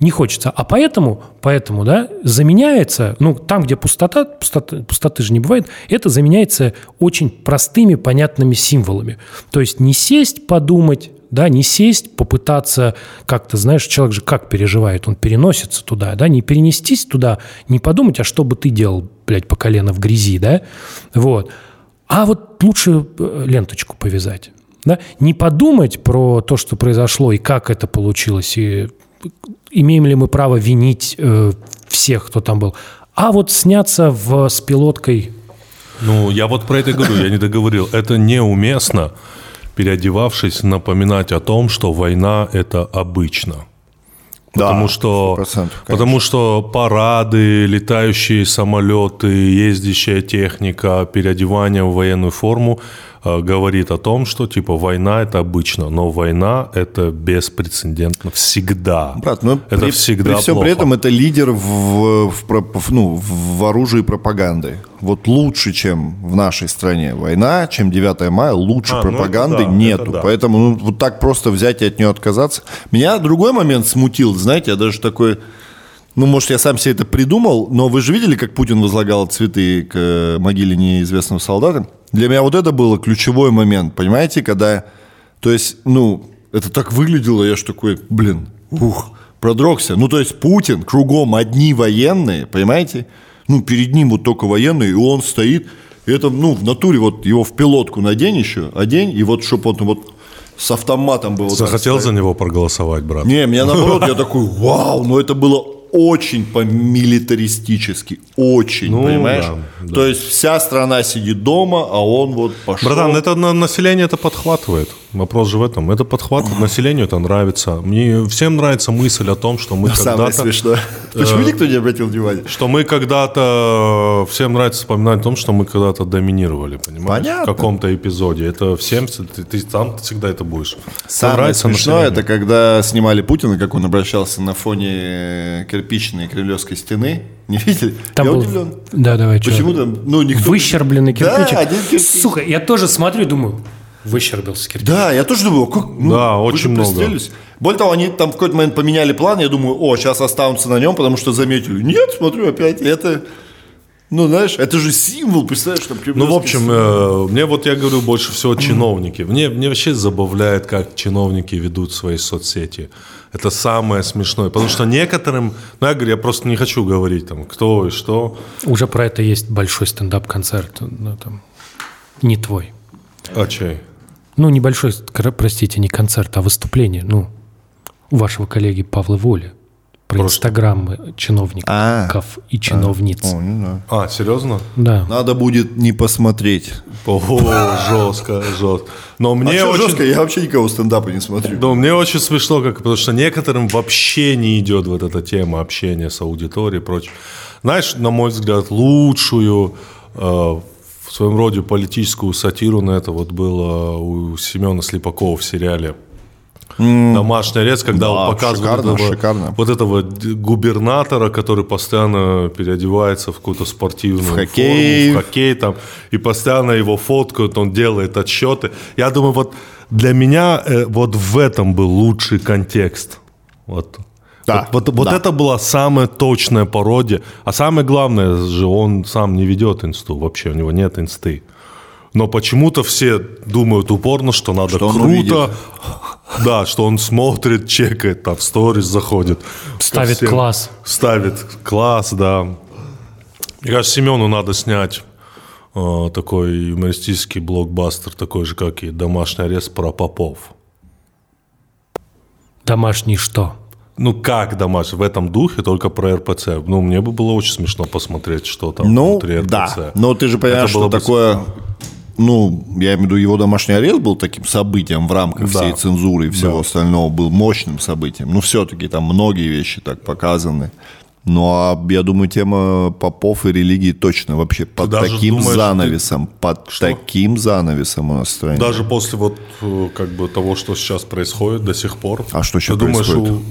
Не хочется. А поэтому, поэтому да, заменяется, ну, там, где пустота, пустота, пустоты же не бывает, это заменяется очень простыми, понятными символами. То есть не сесть, подумать, да, не сесть, попытаться как-то, знаешь, человек же как переживает, он переносится туда, да, не перенестись туда, не подумать, а что бы ты делал, блядь, по колено в грязи, да, вот. А вот лучше э, ленточку повязать, да, не подумать про то, что произошло и как это получилось, и имеем ли мы право винить э, всех, кто там был, а вот сняться в, с пилоткой. Ну, я вот про это говорю, я не договорил. Это неуместно переодевавшись, напоминать о том, что война – это обычно. Потому, да, что, потому что парады, летающие самолеты, ездящая техника, переодевание в военную форму говорит о том, что типа война это обычно, но война это беспрецедентно всегда. Брат, ну это при, всегда при всем плохо. при этом это лидер в, в, ну, в оружии пропаганды. Вот лучше, чем в нашей стране война, чем 9 мая, лучше а, ну пропаганды ну да, нету. Да. Поэтому ну, вот так просто взять и от нее отказаться. Меня другой момент смутил, знаете, я даже такой ну, может, я сам себе это придумал, но вы же видели, как Путин возлагал цветы к э, могиле неизвестного солдата? Для меня вот это было ключевой момент, понимаете, когда... То есть, ну, это так выглядело, я ж такой, блин, ух, продрогся. Ну, то есть Путин, кругом одни военные, понимаете? Ну, перед ним вот только военные, и он стоит, и это, ну, в натуре вот его в пилотку надень еще, одень, и вот чтобы он вот с автоматом был. Захотел за него проголосовать, брат? Не, меня наоборот, я такой, вау, ну это было очень по-милитаристически, очень, ну, понимаешь? Да, да. То есть вся страна сидит дома, а он вот пошел. Братан, это на население это подхватывает. Вопрос же в этом. Это подхватывает, населению это нравится. Мне всем нравится мысль о том, что мы когда-то... Самое смешное. Почему э, никто не обратил внимания? Что мы когда-то... Всем нравится вспоминать о том, что мы когда-то доминировали, понимаешь? Понятно. В каком-то эпизоде. Это всем... Ты, ты сам всегда это будешь. Самое смешное, это когда снимали Путина, как он обращался на фоне кирпичной кремлевской стены. Не видели? Там я был... удивлен. Да, давай. Почему что? там? Ну, никто... Выщербленный кирпичик. Да, один кирпич. Сука, я тоже смотрю и думаю, выщербился кирпич. Да, я тоже думаю, как, ну, да, очень много. Более того, они там в какой-то момент поменяли план, я думаю, о, сейчас останутся на нем, потому что заметили. Нет, смотрю, опять это... Ну, знаешь, это же символ, представляешь, там Ну, в общем, э, мне вот, я говорю, больше всего чиновники. Мне, мне вообще забавляет, как чиновники ведут свои соцсети. Это самое смешное. Потому что некоторым, ну, я говорю, я просто не хочу говорить, там, кто и что. Уже про это есть большой стендап-концерт, ну, там, не твой. А чей? Ну, небольшой, простите, не концерт, а выступление, ну, у вашего коллеги Павла Воли. Про инстаграмы чиновников А. и чиновниц. О, не знаю. А, серьезно? Да. Надо будет не посмотреть. О, жестко, жестко. Но мне а что очень... жестко? Я вообще никого стендапа не смотрю. Ну, мне очень смешно, как, потому что некоторым вообще не идет вот эта тема общения с аудиторией и прочее. Знаешь, на мой взгляд, лучшую э, в своем роде политическую сатиру на это вот было у Семена Слепакова в сериале «Домашний арест», когда Да, он показывает шикарно, этого, шикарно. вот этого губернатора, который постоянно переодевается в какую-то спортивную В хоккей. форму, в хоккей там, и постоянно его фоткают, он делает отсчеты. Я думаю, вот для меня э, вот в этом был лучший контекст. Вот. Да, Вот, вот, вот да. это была самая точная пародия. А самое главное же, он сам не ведет инсту вообще, у него нет инсты. Но почему-то все думают упорно, что надо Что круто. Да, что он смотрит, чекает, там в сторис заходит. Ставит всем. класс. Ставит класс, да. Мне кажется, Семену надо снять э, такой юмористический блокбастер, такой же, как и «Домашний арест» про попов. Домашний что? Ну, как домашний? В этом духе, только про РПЦ. Ну, мне бы было очень смешно посмотреть, что там Ну, внутри РПЦ. да. Но ты же понимаешь, что бы такое... Ну, я имею в виду, его домашний арест был таким событием в рамках Да. всей цензуры и всего Да. остального, был мощным событием. Ну, все-таки там многие вещи так показаны. Ну, а я думаю, тема попов и религии точно вообще под даже таким думаешь, занавесом, под Что? таким занавесом у нас в стране. Даже после вот э, как бы того, что сейчас происходит до сих пор. А что сейчас ты думаешь, происходит? у-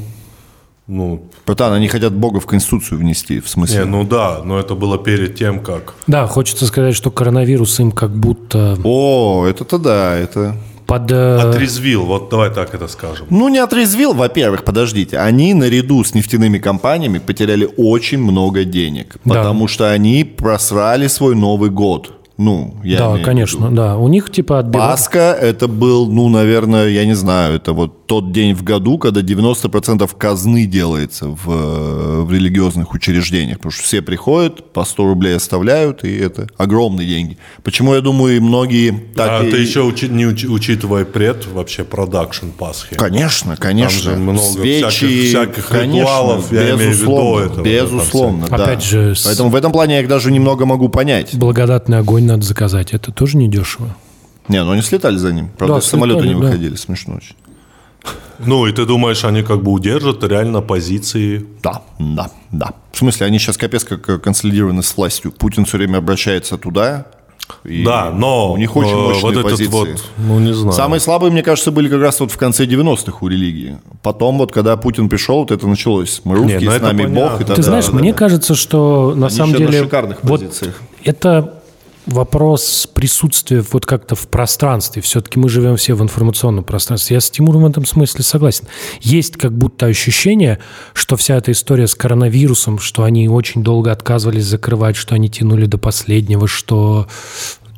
ну, Братан, они хотят Бога в Конституцию внести, в смысле. не, ну да, но это было перед тем, как... Да, хочется сказать, что коронавирус им как будто О, это-то да, это... под... э, Отрезвил, вот давай так это скажем. Ну, не отрезвил, во-первых, подождите. Они наряду с нефтяными компаниями потеряли очень много денег. Да. Потому что они просрали свой Новый год. Ну, я Да, конечно, виду. да. У них типа отбивают... Пасха это был, ну, наверное, я не знаю, это вот тот день в году, когда 90% казны делается в, в религиозных учреждениях. Потому что все приходят, по 100 рублей оставляют, и это огромные деньги. Почему, я думаю, и многие так а и- ты еще учи- не учи- учитывая пред вообще продакшн Пасхи. Конечно, конечно. же много Свечи, всяких- всяких конечно, ритуалов, я имею в виду безусловно, этого, безусловно, да, да. Опять же, с- Поэтому в этом плане я их даже немного могу понять. Благодатный огонь надо заказать. Это тоже недешево. Не, ну они слетали за ним. Правда, Да, из самолета не слетали, да. выходили, смешно очень. Ну, и ты думаешь, они как бы удержат реально позиции Да, да, да. В смысле, они сейчас капец как э, консолидированы с властью. Путин все время обращается туда. и Да, но у них очень э, мощные вот этот позиции. вот, ну не знаю. Самые слабые, мне кажется, были как раз вот в конце 90-х у религии. Потом вот, когда Путин пришел, вот это началось. Мы русские, Не, ну с нами понятно. Бог. И Ты Ты т.д. знаешь, Да, мне да. кажется, что на Они самом еще на деле шикарных вот позициях. это вопрос присутствия вот как-то в пространстве. Все-таки мы живем все в информационном пространстве. Я с Тимуром в этом смысле согласен. Есть как будто ощущение, что вся эта история с коронавирусом, что они очень долго отказывались закрывать, что они тянули до последнего, что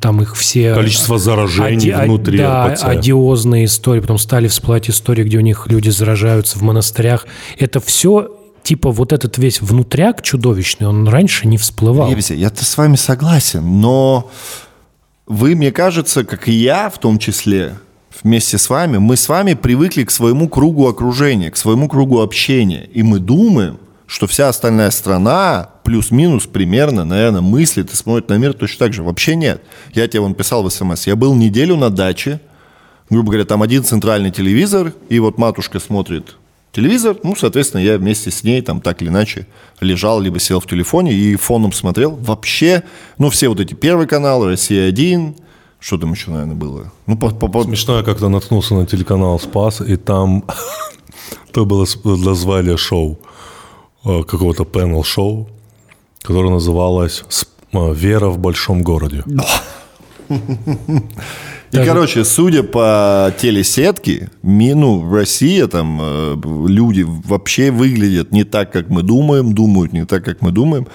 там их все... Количество заражений Оди- внутри да, РПЦ. одиозные истории, потом стали всплывать истории, где у них люди заражаются в монастырях. Это все, типа, вот этот весь внутряк чудовищный, он раньше не всплывал. Евсей, я-то с вами согласен, но вы, мне кажется, как и я в том числе, вместе с вами, мы с вами привыкли к своему кругу окружения, к своему кругу общения. И мы думаем, что вся остальная страна плюс-минус примерно, наверное, мыслит и смотрит на мир точно так же. Вообще нет. Я тебе вон писал в СМС. Я был неделю на даче, грубо говоря, там один центральный телевизор, и вот матушка смотрит телевизор, ну, соответственно, я вместе с ней там так или иначе лежал, либо сел в телефоне и фоном смотрел. Вообще, ну, все вот эти первый канал, Россия-1, что там еще, наверное, было? Ну, по, по- по- Смешно, я как-то наткнулся на телеканал «Спас», и там то было название шоу, э, какого-то панел-шоу, которое называлось «С- э, «Вера в большом городе». И, короче, судя по телесетке, ну, в России там э, люди вообще выглядят не так, как мы думаем, думают не так, как мы думаем.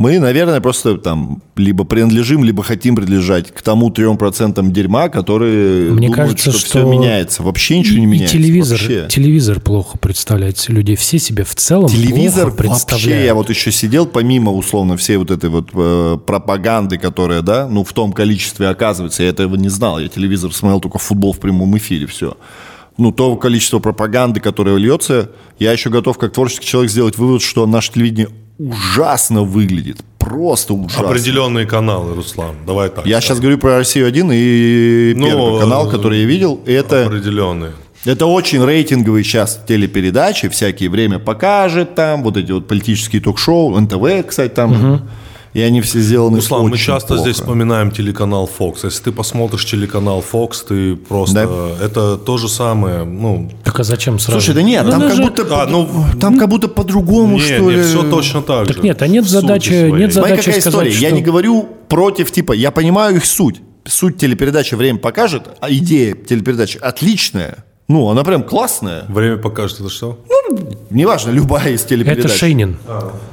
Мы, наверное, просто там либо принадлежим, либо хотим принадлежать к тому 3% дерьма, которые Мне думают, кажется, что, что все меняется. Вообще ничего не И меняется. телевизор, вообще. телевизор плохо представляет людей. Все себе в целом Телевизор плохо вообще, представляют. я вот еще сидел, помимо условно всей вот этой вот э, пропаганды, которая, да, ну в том количестве оказывается, я этого не знал, я телевизор смотрел только футбол в прямом эфире, все. ну, то количество пропаганды, которое льется, я еще готов как творческий человек сделать вывод, что наше телевидение ужасно выглядит. Просто ужасно. Определенные каналы, Руслан. Давай так. Я сейчас говорю про Россию-1 и Ну, первый канал, э, который я видел. Это, Определенные. это очень рейтинговые сейчас телепередачи, всякие «Время покажет» там, вот эти вот политические ток-шоу, НТВ, кстати, там. И они все сделаны Руслан, мы очень часто плохо. здесь вспоминаем телеканал Fox. Если ты посмотришь телеканал Fox, ты просто... Да. Это то же самое, ну... Так а зачем сразу? Слушай, да нет, Ну, там как даже- будто, А, по- ну, там как будто по-другому, не, что не, ли. все точно так Так же. нет, а нет задачи- нет за- Смотри, задача какая сказать, история. Я что- не говорю против, типа, я понимаю их суть. Суть телепередачи «Время покажет», а идея телепередачи отличная. Ну, она прям классная. Время покажет, это что? Неважно, любая из телепередач. Это Шейнин.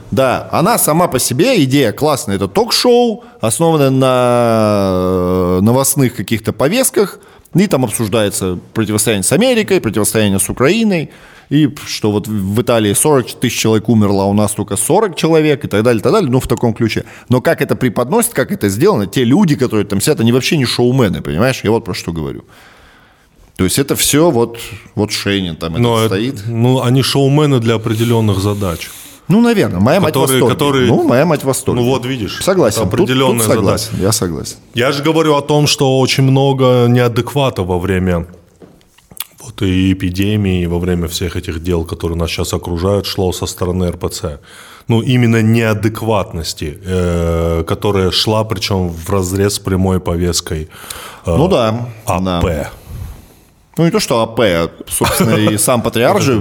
Да, она сама по себе, идея классная. Это ток-шоу, основанное на новостных каких-то повестках. И там обсуждается противостояние с Америкой, противостояние с Украиной. И что вот в Италии 40 тысяч человек умерло, а у нас только 40 человек и так далее, и так далее. Ну, в таком ключе. Но как это преподносит, как это сделано, те люди, которые там сидят, они вообще не шоумены, понимаешь? Я вот про что говорю. То есть это все вот, вот Шейнин там Но это- стоит. ну, они шоумены для определенных задач. Ну, наверное, моя мать Которые- восторге. которые- Ну, моя мать восторге. Ну, вот видишь. Согласен. это Тут- тут, определенная согласен. Я согласен. Я же говорю о том, что очень много неадеквата во время вот и эпидемии, и во время всех этих дел, которые нас сейчас окружают, шло со стороны РПЦ. Ну, именно неадекватности, э, которая шла, причем в разрез с прямой повесткой э, Ну да. АП. да. Ну не то, что АП, а, собственно, и сам патриарх же э,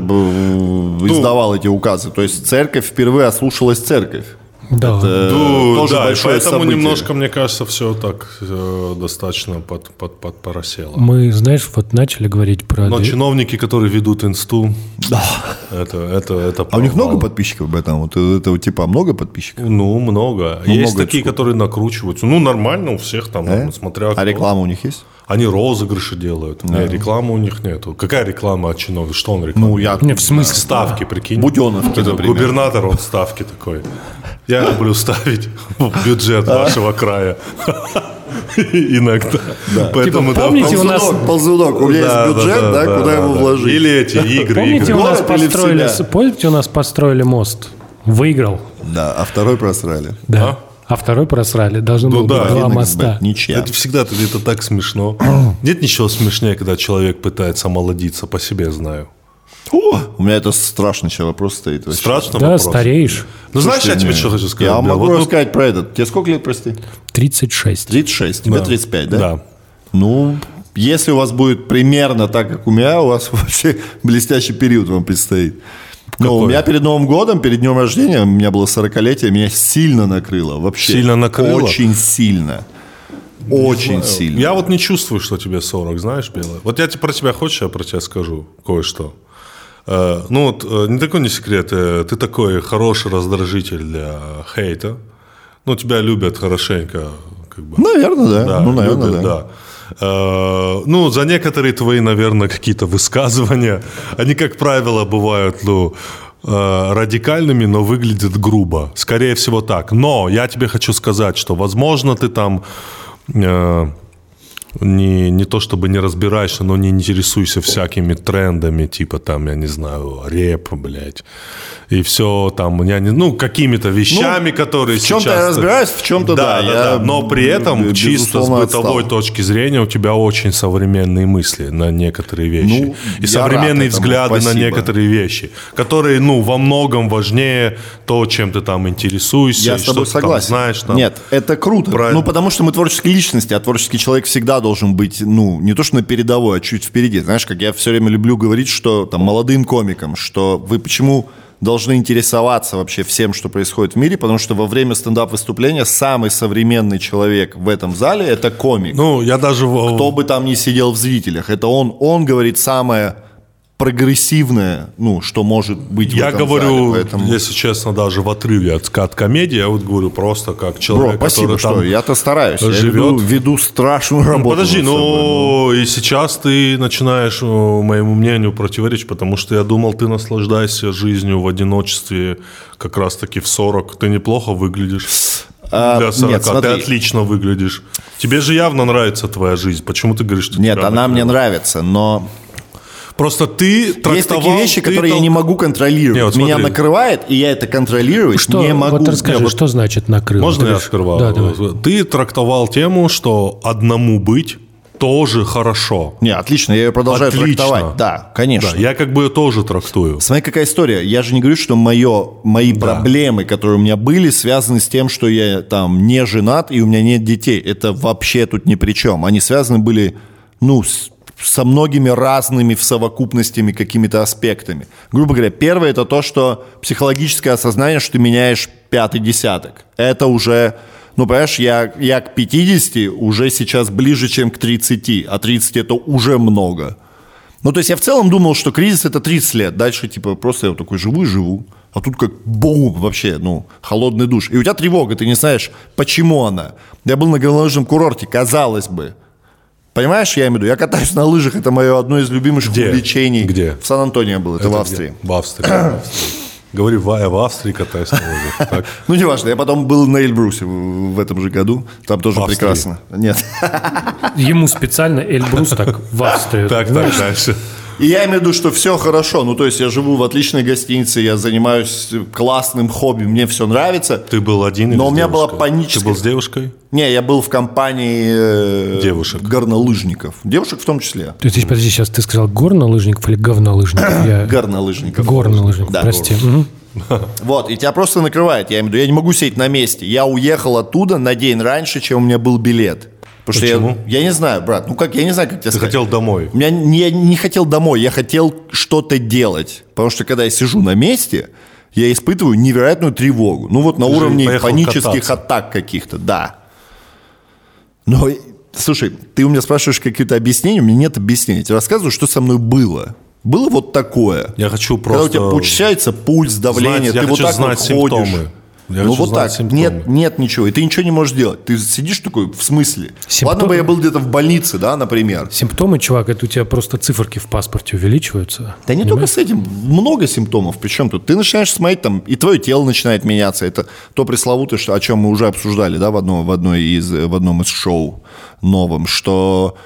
издавал эти указы. То есть церковь впервые ослушалась церковь. Да. Это Ну, тоже да, большое поэтому событие. немножко, мне кажется, все так э, достаточно под, под, под поросело. Мы, знаешь, вот начали говорить про... Но чиновники, которые ведут инсту, это, это, это А у них много подписчиков об этом? Вот этого типа много подписчиков? Ну, много. Ну, есть много такие, которые накручиваются. Ну, нормально у всех там, Да? ну, смотря А кто. реклама у них есть? Они розыгрыши делают. Не, рекламы у них нету. Какая реклама от чиновников? Что он рекламирует? Ну, я... Не, в смысле? Ставки, прикинь. Буденовки, Это например. Губернатор, он ставки такой. Я люблю ставить в бюджет вашего края. Иногда. Поэтому Типа, помните, у нас- Ползунок. У меня Да, есть бюджет, да, куда его да. вложить? Или эти игры. Помните, игры. у нас построили, помните, у нас построили мост? Выиграл. Да, а второй просрали. Да. А, второй просрали. Должно Ну было да, быть два моста. Ничья. Это всегда это, так смешно. Нет ничего смешнее, когда человек пытается омолодиться, по себе знаю. О, у меня это страшный сейчас вопрос стоит. вообще. Страшно Да, вопрос. стареешь. Ну, знаешь, я Слушай, тебе не, что хочу сказать? Я Бля, могу вот, ну, рассказать про этот. Тебе сколько лет, прости? 36. 36, тебе Да. 35, да? Да. Ну, если у вас будет примерно так, как у меня, у вас вообще блестящий период вам предстоит. Ну, у меня перед Новым годом, перед днем рождения, у меня было 40-летие, меня сильно накрыло. Вообще. Сильно накрыло? Очень сильно. Очень сильно. Я вот не чувствую, что тебе 40, знаешь, Белая. Вот я про тебя хочешь, я про тебя скажу кое-что. Э, Ну вот, э, не такой не секрет, э, ты такой хороший раздражитель для хейта. Ну, тебя любят хорошенько, как бы. Наверное, да. Да, ну, наверное, любят, да. Э, ну, за некоторые твои, наверное, какие-то высказывания, они, как правило, бывают, ну, э, радикальными, но выглядят грубо. Скорее всего так. Но я тебе хочу сказать, что, возможно, ты там э, не, не то чтобы не разбираешься, но не интересуйся всякими трендами, типа там, я не знаю, реп, блядь, и все там, я не, ну, какими-то вещами, которые в чем-то сейчас... я разбираюсь, в чем-то да. да, Я, да. Но при этом, чисто с бытовой отстал. точки зрения, у тебя очень современные мысли на некоторые вещи. Ну, и современные этому, взгляды на спасибо. некоторые вещи, которые, ну, во многом важнее то, чем ты там интересуешься. Я с что тобой ты там согласен. знаешь. там. Нет, это круто. Правильно. Ну, потому что мы творческие личности, а творческий человек всегда должен быть, ну, не то что на передовой, а чуть впереди. Знаешь, как я все время люблю говорить, что там молодым комикам, что вы почему должны интересоваться вообще всем, что происходит в мире, потому что во время стендап-выступления самый современный человек в этом зале – это комик. Ну, я даже... Кто бы там ни сидел в зрителях, это он, он говорит самое прогрессивное, ну, что может быть в Я этом говорю, зале. Поэтому... если честно, даже в отрыве от, от комедии, я вот говорю просто как Бро, человек, спасибо, который что я-то стараюсь. Я живет. веду, веду страшную работу. Подожди, над собой, ну и сейчас ты начинаешь э, моему мнению противоречить, потому что я думал, ты наслаждаешься жизнью в одиночестве как раз-таки в 40. Ты неплохо выглядишь. А, Для 40 нет, ты смотри. отлично выглядишь. Тебе же явно нравится твоя жизнь. Почему ты говоришь, что Нет, она мне нравится, но Просто ты трактовал... Есть такие вещи, ты которые я тол- не могу контролировать. Не, вот Меня смотри. накрывает, и я это контролировать Что, не могу. вот расскажи, вот что значит накрыл? Можно Ты я сперва? Да, давай. Ты трактовал тему, что одному быть тоже хорошо. Не, отлично, я ее продолжаю Отлично. трактовать. Да, конечно. Да, я как бы ее тоже трактую. Смотри, какая история. Я же не говорю, что мое, мои проблемы, которые у меня были, связаны с тем, что я там не женат и у меня нет детей. Это вообще тут ни при чем. Они связаны были, ну, с- со многими разными в совокупностями какими-то аспектами. Грубо говоря, первое это то, что психологическое осознание, что ты меняешь пятый десяток. Это уже, ну, понимаешь, я, я к 50 уже сейчас ближе, чем к 30, а 30 это уже много. Ну, то есть я в целом думал, что кризис это 30 лет. Дальше, типа, просто я вот такой живу и живу. А тут как бум вообще, ну, холодный душ. И у тебя тревога, ты не знаешь, почему она. Я был на горнолыжном курорте, казалось бы. Понимаешь, я имею в виду? Я катаюсь на лыжах, это мое одно из любимых Где? увлечений. Где? В Сан-Антонио был, это, в где? Австрии. В Австрии. в Австрии. Говори, «Ва- я в Австрии катаюсь на лыжах». Ну, неважно, я потом был на Эльбрусе в этом же году. Там тоже прекрасно. Нет. Ему специально Эльбрус так в Австрию. Так, так, дальше. И я имею в виду, что все хорошо. Ну, то есть я живу в отличной гостинице, я занимаюсь классным хобби, мне все нравится. Ты был один Но у меня была девушкой? паническая- Ты был с девушкой? Не, я был в компании э, Девушек. горнолыжников. Девушек в том числе. То есть, подожди, сейчас ты сказал горнолыжников или говнолыжников? Я... Горнолыжников. Горнолыжников, Да. прости. Вот, и тебя просто накрывает. Я имею в виду, я не могу сидеть на месте. Я уехал оттуда на день раньше, чем у меня был билет. Потому что Почему? я, я не знаю, брат, ну как, я не знаю, как тебе Ты сказать. хотел домой. У меня не- я не хотел домой, я хотел что-то делать. Потому что когда я сижу на месте, я испытываю невероятную тревогу. Ну вот на Ты уровне панических кататься. атак каких-то, да. Но, слушай, ты у меня спрашиваешь какие-то объяснения, у меня нет объяснений. Я тебе рассказываю, что со мной было. Было вот такое. Я хочу Когда просто... у тебя учащается пульс, давление, знать- ты вот так знать вот ходишь. симптомы. Я ну вот так, симптомы. нет, нет ничего, и ты ничего не можешь делать. Ты сидишь такой, в смысле? Симптом- Ладно бы я был где-то в больнице, да, например. Симптомы, чувак, это у тебя просто циферки в паспорте увеличиваются. Да не только с этим, много симптомов. Причем тут? Ты начинаешь смотреть там, и твое тело начинает меняться. Это то пресловутое, что, о чем мы уже обсуждали, да, в, одно, в, одной из, в одном из шоу новом, что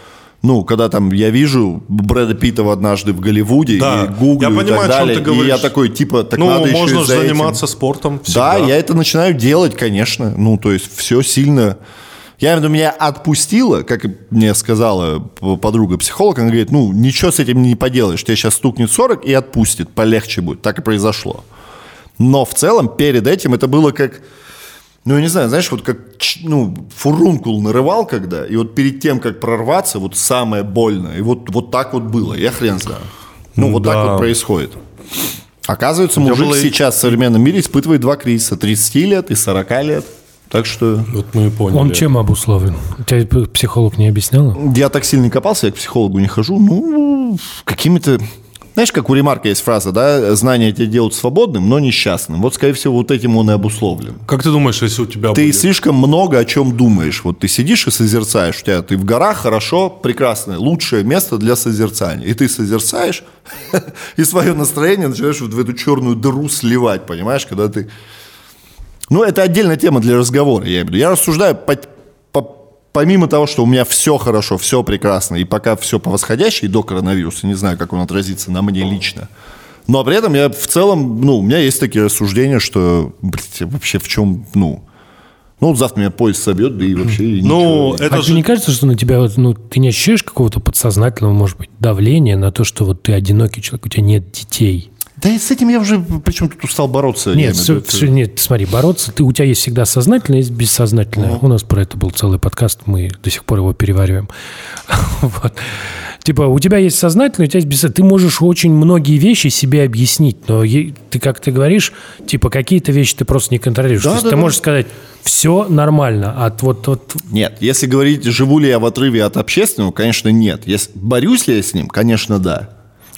ну, когда там я вижу Брэда Питта однажды в Голливуде Да, и гуглю я и понимаю, так о чем далее, ты и говоришь. я такой, типа, так ну, надо еще можно и же за этим. заниматься спортом Да, всегда. я это начинаю делать, конечно. Ну, то есть все сильно... Я виду, меня отпустило, как и мне сказала подруга-психолог, она говорит, ну, ничего с этим не поделаешь, тебе сейчас стукнет 40 и отпустит, полегче будет. Так и произошло. Но в целом перед этим это было как, ну, я не знаю, знаешь, вот как, ну, фурункул нарывал когда, и вот перед тем, как прорваться, вот самое больное, и вот, вот так вот было, я хрен знаю. Ну, вот так Да. вот происходит. Оказывается, мужик было сейчас в современном мире испытывает два кризиса. 30 лет и 40 лет. Так что Вот мы и поняли. Он чем обусловлен? Тебя психолог не объяснял? я так сильно не копался, я к психологу не хожу. Ну, какими-то... Знаешь, как у Ремарка есть фраза, да? Знания тебя делают свободным, но несчастным. Вот, скорее всего, вот этим он и обусловлен. Как ты думаешь, если у тебя Ты будет... слишком много о чем думаешь. Вот ты сидишь и созерцаешь. У тебя ты в горах хорошо, прекрасное, лучшее место для созерцания. И ты созерцаешь, и свое настроение начинаешь вот в эту черную дыру сливать, понимаешь, когда ты... Ну, это отдельная тема для разговора, я имею в виду. Я рассуждаю по- помимо того, что у меня все хорошо, все прекрасно, и пока все по восходящей до коронавируса, не знаю, как он отразится на мне лично. Но при этом я в целом, ну, у меня есть такие рассуждения, что, блядь, вообще в чем, ну, ну, вот завтра меня поезд собьет, да и вообще и Ну, ничего. это а же... тебе не кажется, что на тебя, вот, ну, ты не ощущаешь какого-то подсознательного, может быть, давления на то, что вот ты одинокий человек, у тебя нет детей? Да и с этим я уже, причем тут устал бороться. Нет, имею в всё- виду, это- всё- нет, смотри, бороться, ты, у тебя есть всегда сознательное, есть бессознательное. У нас про это был целый подкаст, мы до сих пор его перевариваем. Вот. Типа, у тебя есть сознательное, у тебя есть бессознательное. Ты можешь очень многие вещи себе объяснить, но ты, как ты говоришь, типа, какие-то вещи ты просто не контролируешь. Да, То есть да, ты да. можешь сказать, все нормально, а вот, вот Нет, если говорить, живу ли я в отрыве от общественного, конечно, нет. Если, борюсь ли я с ним, конечно, да.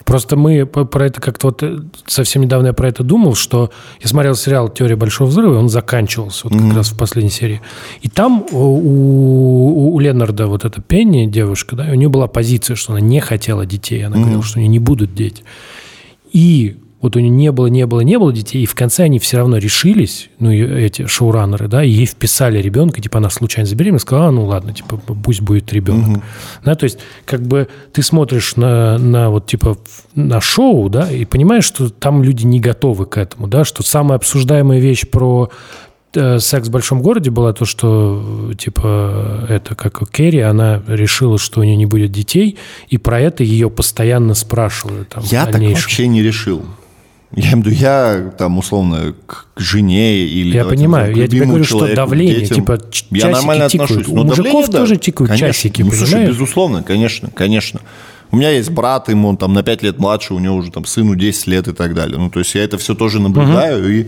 Просто мы про это как-то вот э, совсем недавно я про это думал, что я смотрел сериал «Теория большого взрыва», и он заканчивался вот как раз в последней серии. И там у, у, Ленарда вот эта Пенни, девушка, да, у нее была позиция, что она не хотела детей. Она говорила, что у нее не будут дети. И Вот у нее не было, не было, не было детей, и в конце они все равно решились, ну, эти шоураннеры, да, и ей вписали ребенка, типа, она случайно забеременела, сказала, а, ну, ладно, типа, пусть будет ребенок. Да, то есть, как бы ты смотришь на, на вот, типа, на шоу, да, и понимаешь, что там люди не готовы к этому, да, что самая обсуждаемая вещь про э, секс в большом городе была то, что, типа, это как у Керри, она решила, что у нее не будет детей, и про это ее постоянно спрашивают. Там, Я так вообще не решил. Я имею в виду, я там условно к жене или Я понимаю, я тебе говорю, что человеку, давление, детям. типа, ч- я часики нормально тикают. отношусь. У Но мужиков давление, да, тоже тикают конечно. часики, Ну, слушай, понимаешь? безусловно, конечно, конечно. У меня есть брат, ему он там на 5 лет младше, у него уже там сыну 10 лет и так далее. Ну, то есть я это все тоже наблюдаю, и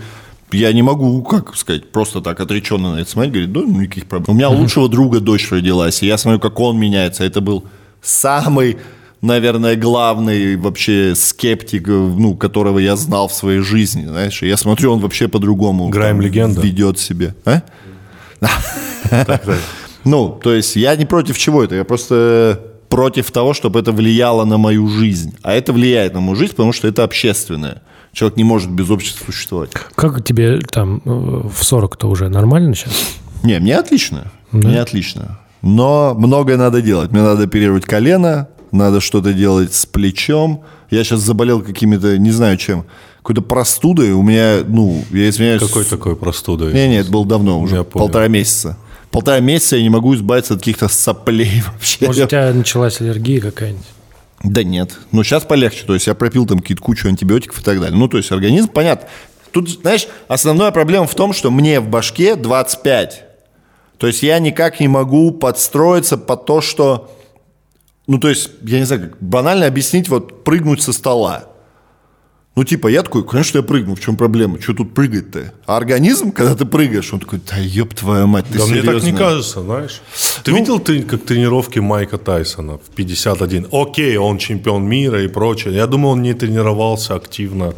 я не могу, как сказать, просто так отреченно на это смотреть, говорит, ну, никаких проблем. У меня у лучшего друга дочь родилась, и я смотрю, как он меняется. Это был самый, наверное, главный вообще скептик, ну, которого я знал в своей жизни, знаешь. Я смотрю, он вообще по-другому Грайм там легенда. ведет себя. А? Ну, то есть я не против чего это, я просто против того, чтобы это влияло на мою жизнь. А это влияет на мою жизнь, потому что это общественное. Человек не может без общества существовать. Как тебе там э, в 40-то уже нормально сейчас? Не, мне отлично. Мне отлично. Но многое надо делать. Мне надо оперировать колено, надо что-то делать с плечом. Я сейчас заболел какими-то, не знаю чем, какой-то простудой. У меня, ну, я извиняюсь. Какой такой простудой? Не, не, это было давно уже, Я понял. полтора месяца. Полтора месяца я не могу избавиться от каких-то соплей вообще. Может, у тебя началась аллергия какая-нибудь? Да нет. Но сейчас полегче. То есть я пропил там какие-то кучу антибиотиков и так далее. Ну, то есть организм, понятно. Тут, знаешь, основная проблема в том, что мне в башке 25. То есть я никак не могу подстроиться под то, что... Ну, то есть, я не знаю, как банально объяснить, вот прыгнуть со стола. Ну, типа, я такой, конечно, я прыгну, в чем проблема? Что тут прыгать-то? А организм, когда ты прыгаешь, он такой, да ёб твою мать, ты Да мне так не серьезно?» кажется, знаешь. Ты видел ты, как тренировки Майка Тайсона в 51? Окей, он чемпион мира и прочее. Я думаю, он не тренировался активно.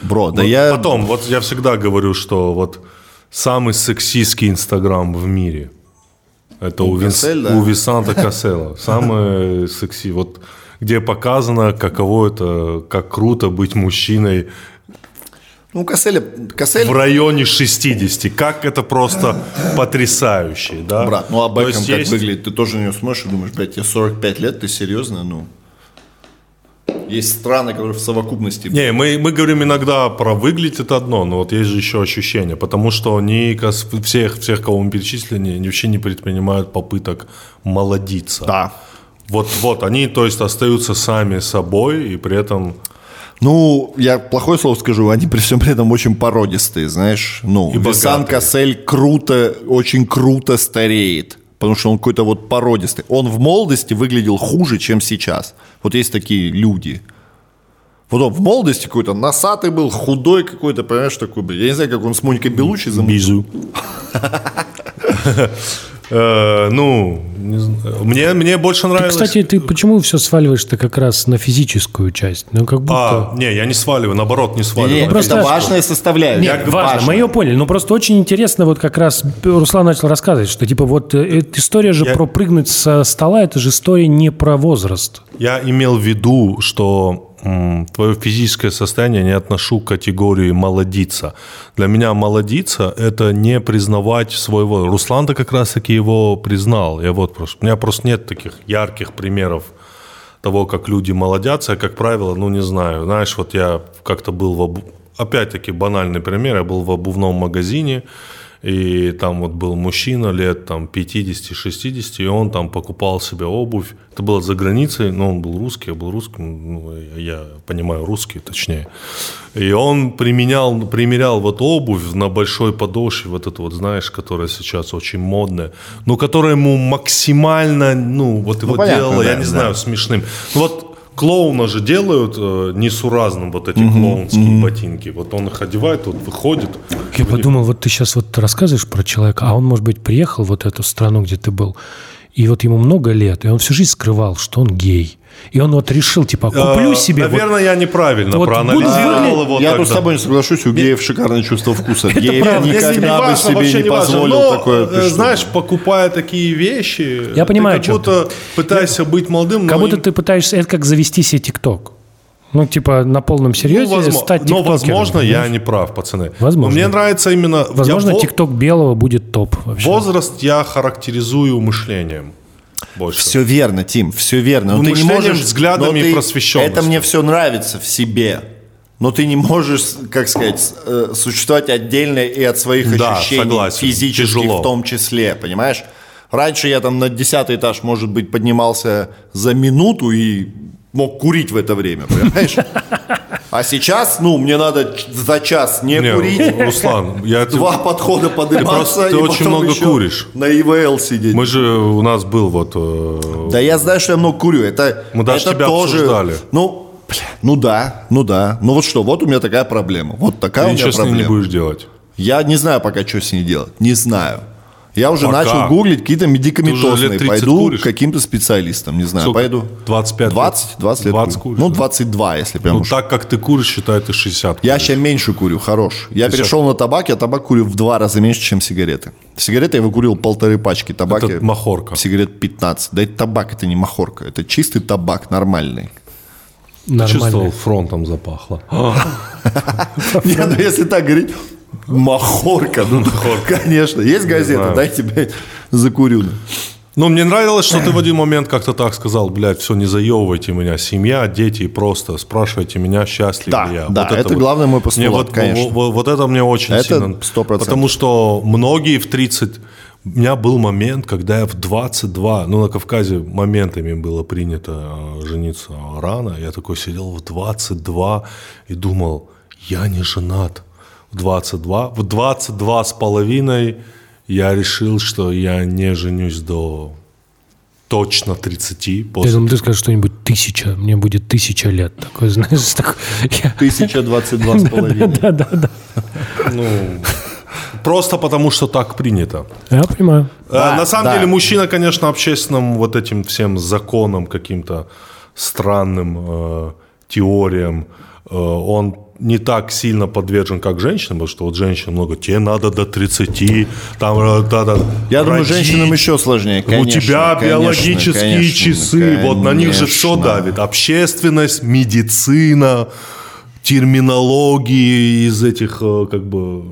Бро, да Вот я... Потом, вот я всегда говорю, что вот самый сексистский Инстаграм в мире. Это у, Кассель, да. у Висанта Кассела. Самый секси. Вот где показано, каково это, как круто быть мужчиной Ну, Кассель, Кассель в районе 60. Как это просто потрясающе, да? Брат, ну а Бекхэм как есть- выглядит? Ты тоже него смотришь и думаешь, блядь, тебе 45 лет, ты серьезно? Ну, есть страны, которые в совокупности... Не, мы, мы говорим иногда про выглядит это одно, но вот есть же еще ощущение, потому что они, всех, всех, кого мы перечислили, они вообще не предпринимают попыток молодиться. Да. Вот, вот, они, то есть, остаются сами собой, и при этом... Ну, я плохое слово скажу, они при всем при этом очень породистые, знаешь. Ну, И Висан богатые. Кассель круто, очень круто стареет. Потому что он какой-то вот породистый. Он в молодости выглядел хуже, чем сейчас. Вот есть такие люди. Вот он в молодости какой-то носатый был, худой какой-то, понимаешь, такой. Я не знаю, как он с Моникой Белучи замутил. Бизу. Э, Ну, не знаю. мне, мне больше нравилось... Кстати, ты почему все сваливаешь-то как раз на физическую часть? Ну, как будто... А, не, я не сваливаю, наоборот, не сваливаю. Не, просто- это важная составляющая. Нет, важно, мы ее поняли. Но просто очень интересно, вот как раз Руслан начал рассказывать, что типа вот э, эта история же Я- про прыгнуть со стола, это же история не про возраст. Я имел в виду, что твое физическое состояние не отношу к категории молодиться. Для меня молодиться – это не признавать своего... Руслан-то как раз-таки его признал. Я вот просто... У меня просто нет таких ярких примеров того, как люди молодятся. Я, как правило, ну, не знаю. Знаешь, вот я как-то был в... обу- Опять-таки банальный пример. Я был в обувном магазине, и там вот был мужчина лет там 50-60, и он там покупал себе обувь. Это было за границей, но он был русский, я был русским, ну, я понимаю русский точнее. И он применял, примерял вот обувь на большой подошве, вот эту вот, знаешь, которая сейчас очень модная, но которая ему максимально, ну, вот его понятно, делала, да, я не да. знаю, смешным. Ну, вот клоуна же делают э, несуразным вот эти клоунские ботинки. Вот он их одевает, вот выходит. Я подумал, вот ты сейчас вот рассказываешь про человека, а он, может быть, приехал в вот эту страну, где ты был, и вот ему много лет, и он всю жизнь скрывал, что он гей. И он вот решил, типа, куплю Э, себе... вот- Наверное, я неправильно вот проанализировал буду его Я тогда. тут с тобой не соглашусь, у геев шикарное чувство вкуса. Геев правда. Никогда бы себе не позволил Но, такое. ты э, знаешь, покупая такие вещи, Я понимаю, ты как будто пытаешься быть молодым, Как но будто ты пытаешься... Это как завести себе ТикТок. Ну, типа, на полном серьезе Ну, возможно, стать но, тиктокером, возможно, я не прав, пацаны. Возможно. Но мне нравится именно... Возможно, я тикток белого будет топ вообще. Возраст я характеризую мышлением. Больше. Все верно, Тим, все верно. Но ты не можешь... взглядами ты- просвещенностью. Это мне все нравится в себе. Но ты не можешь, как сказать, э, существовать отдельно и от своих Да, ощущений согласен. физических Тяжело. в том числе, понимаешь? Раньше я там на десятый этаж, может быть, поднимался за минуту и мог курить в это время, понимаешь? А сейчас, ну, мне надо за час не, Не, курить, Руслан, я два подхода подниматься просто- ты и очень много куришь. на ИВЛ сидеть. Мы же, у нас был вот... э, Да я знаю, что я много курю. Это, Мы даже это тебя тоже. обсуждали. Ну, бля, ну да, ну да. Ну вот что, вот у меня такая проблема. Вот такая Ты у меня ничего с проблема. не будешь делать. Я не знаю пока, что с ней делать. Не знаю. Я уже Пока. начал гуглить какие-то медикаментозные. уже лет 30 Пойду куришь? к каким-то специалистам, не знаю. Сколько? Пойду. 25 лет? 20, 20 лет. 20 курю. куришь, ну, да? 22, если прям Ну, уж. так как ты куришь, считай, ты 60. Я куришь. сейчас меньше курю, хорош. Я Ты перешел на табак, я табак курю в два раза меньше, чем сигареты. Сигареты я выкурил полторы пачки, табаки... Это махорка. Сигарет 15. Да это табак, это не махорка, это чистый табак, нормальный. Нормально. Чувствовал, фронтом запахло. Не, ну если так говорить, махорка. Ну, конечно. Есть газета, дай тебе закурю. Ну, мне нравилось, что ты в один момент как-то так сказал, блядь, все, не заебывайте меня, семья, дети, и просто спрашивайте меня, счастлив Да, ли я. да, это главный мой постулат, Мне вот, конечно. во- во- вот это мне очень Это сильно... 100%. Потому что многие в 30... У меня был момент, когда я в 22, ну, на Кавказе моментами было принято э, жениться рано, я такой сидел в 22 и думал, я не женат. В 22, в 22 с половиной я решил, что я не женюсь до точно 30. Я После... думаю, ты скажешь что-нибудь тысяча, мне будет тысяча лет. Такой, знаешь, так... я- 1022 с половиной. Да-да-да. Ну, просто потому, что так принято. Я понимаю. А, На самом да. деле мужчина, конечно, общественным вот этим всем законам, каким-то странным э, теориям, э, он не так сильно подвержен, как женщина, потому что вот женщин много, тебе надо до 30, там э, надо Я думаю, родить. женщинам еще сложнее. У конечно, тебя конечно, биологические конечно, часы, вот на них же все конечно. давит. Общественность, медицина, терминологии из этих, э, как бы,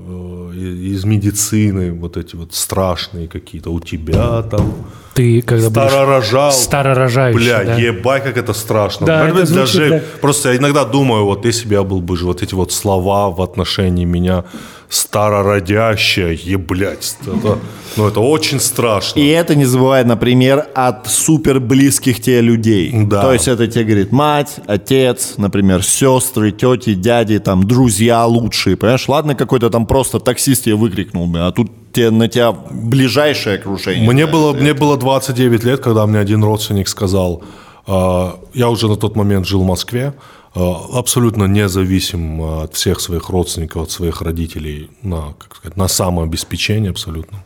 э, из медицины, вот эти вот страшные какие-то. У тебя там Ты когда будешь... старорожал. Старорожающий, Бля, да. ебать, как это страшно. Да, Может это звучит, даже да. Просто я иногда думаю, вот если бы я был бы же вот эти вот слова в отношении меня старородящая, еблять, это, ну это очень страшно. И это не забывай, например, от супер близких тебе людей. Да. То есть это тебе говорит мать, отец, например, сестры, тети, дяди, там, друзья лучшие. Понимаешь, ладно, какой-то там просто таксист тебе выкрикнул а тут тебе, на тебя ближайшее окружение. Мне Да, было, это- мне было 29 лет, когда мне один родственник сказал, э, я уже на тот момент жил в Москве, абсолютно независим э, от всех своих родственников, от своих родителей на, как сказать, на самообеспечение абсолютно.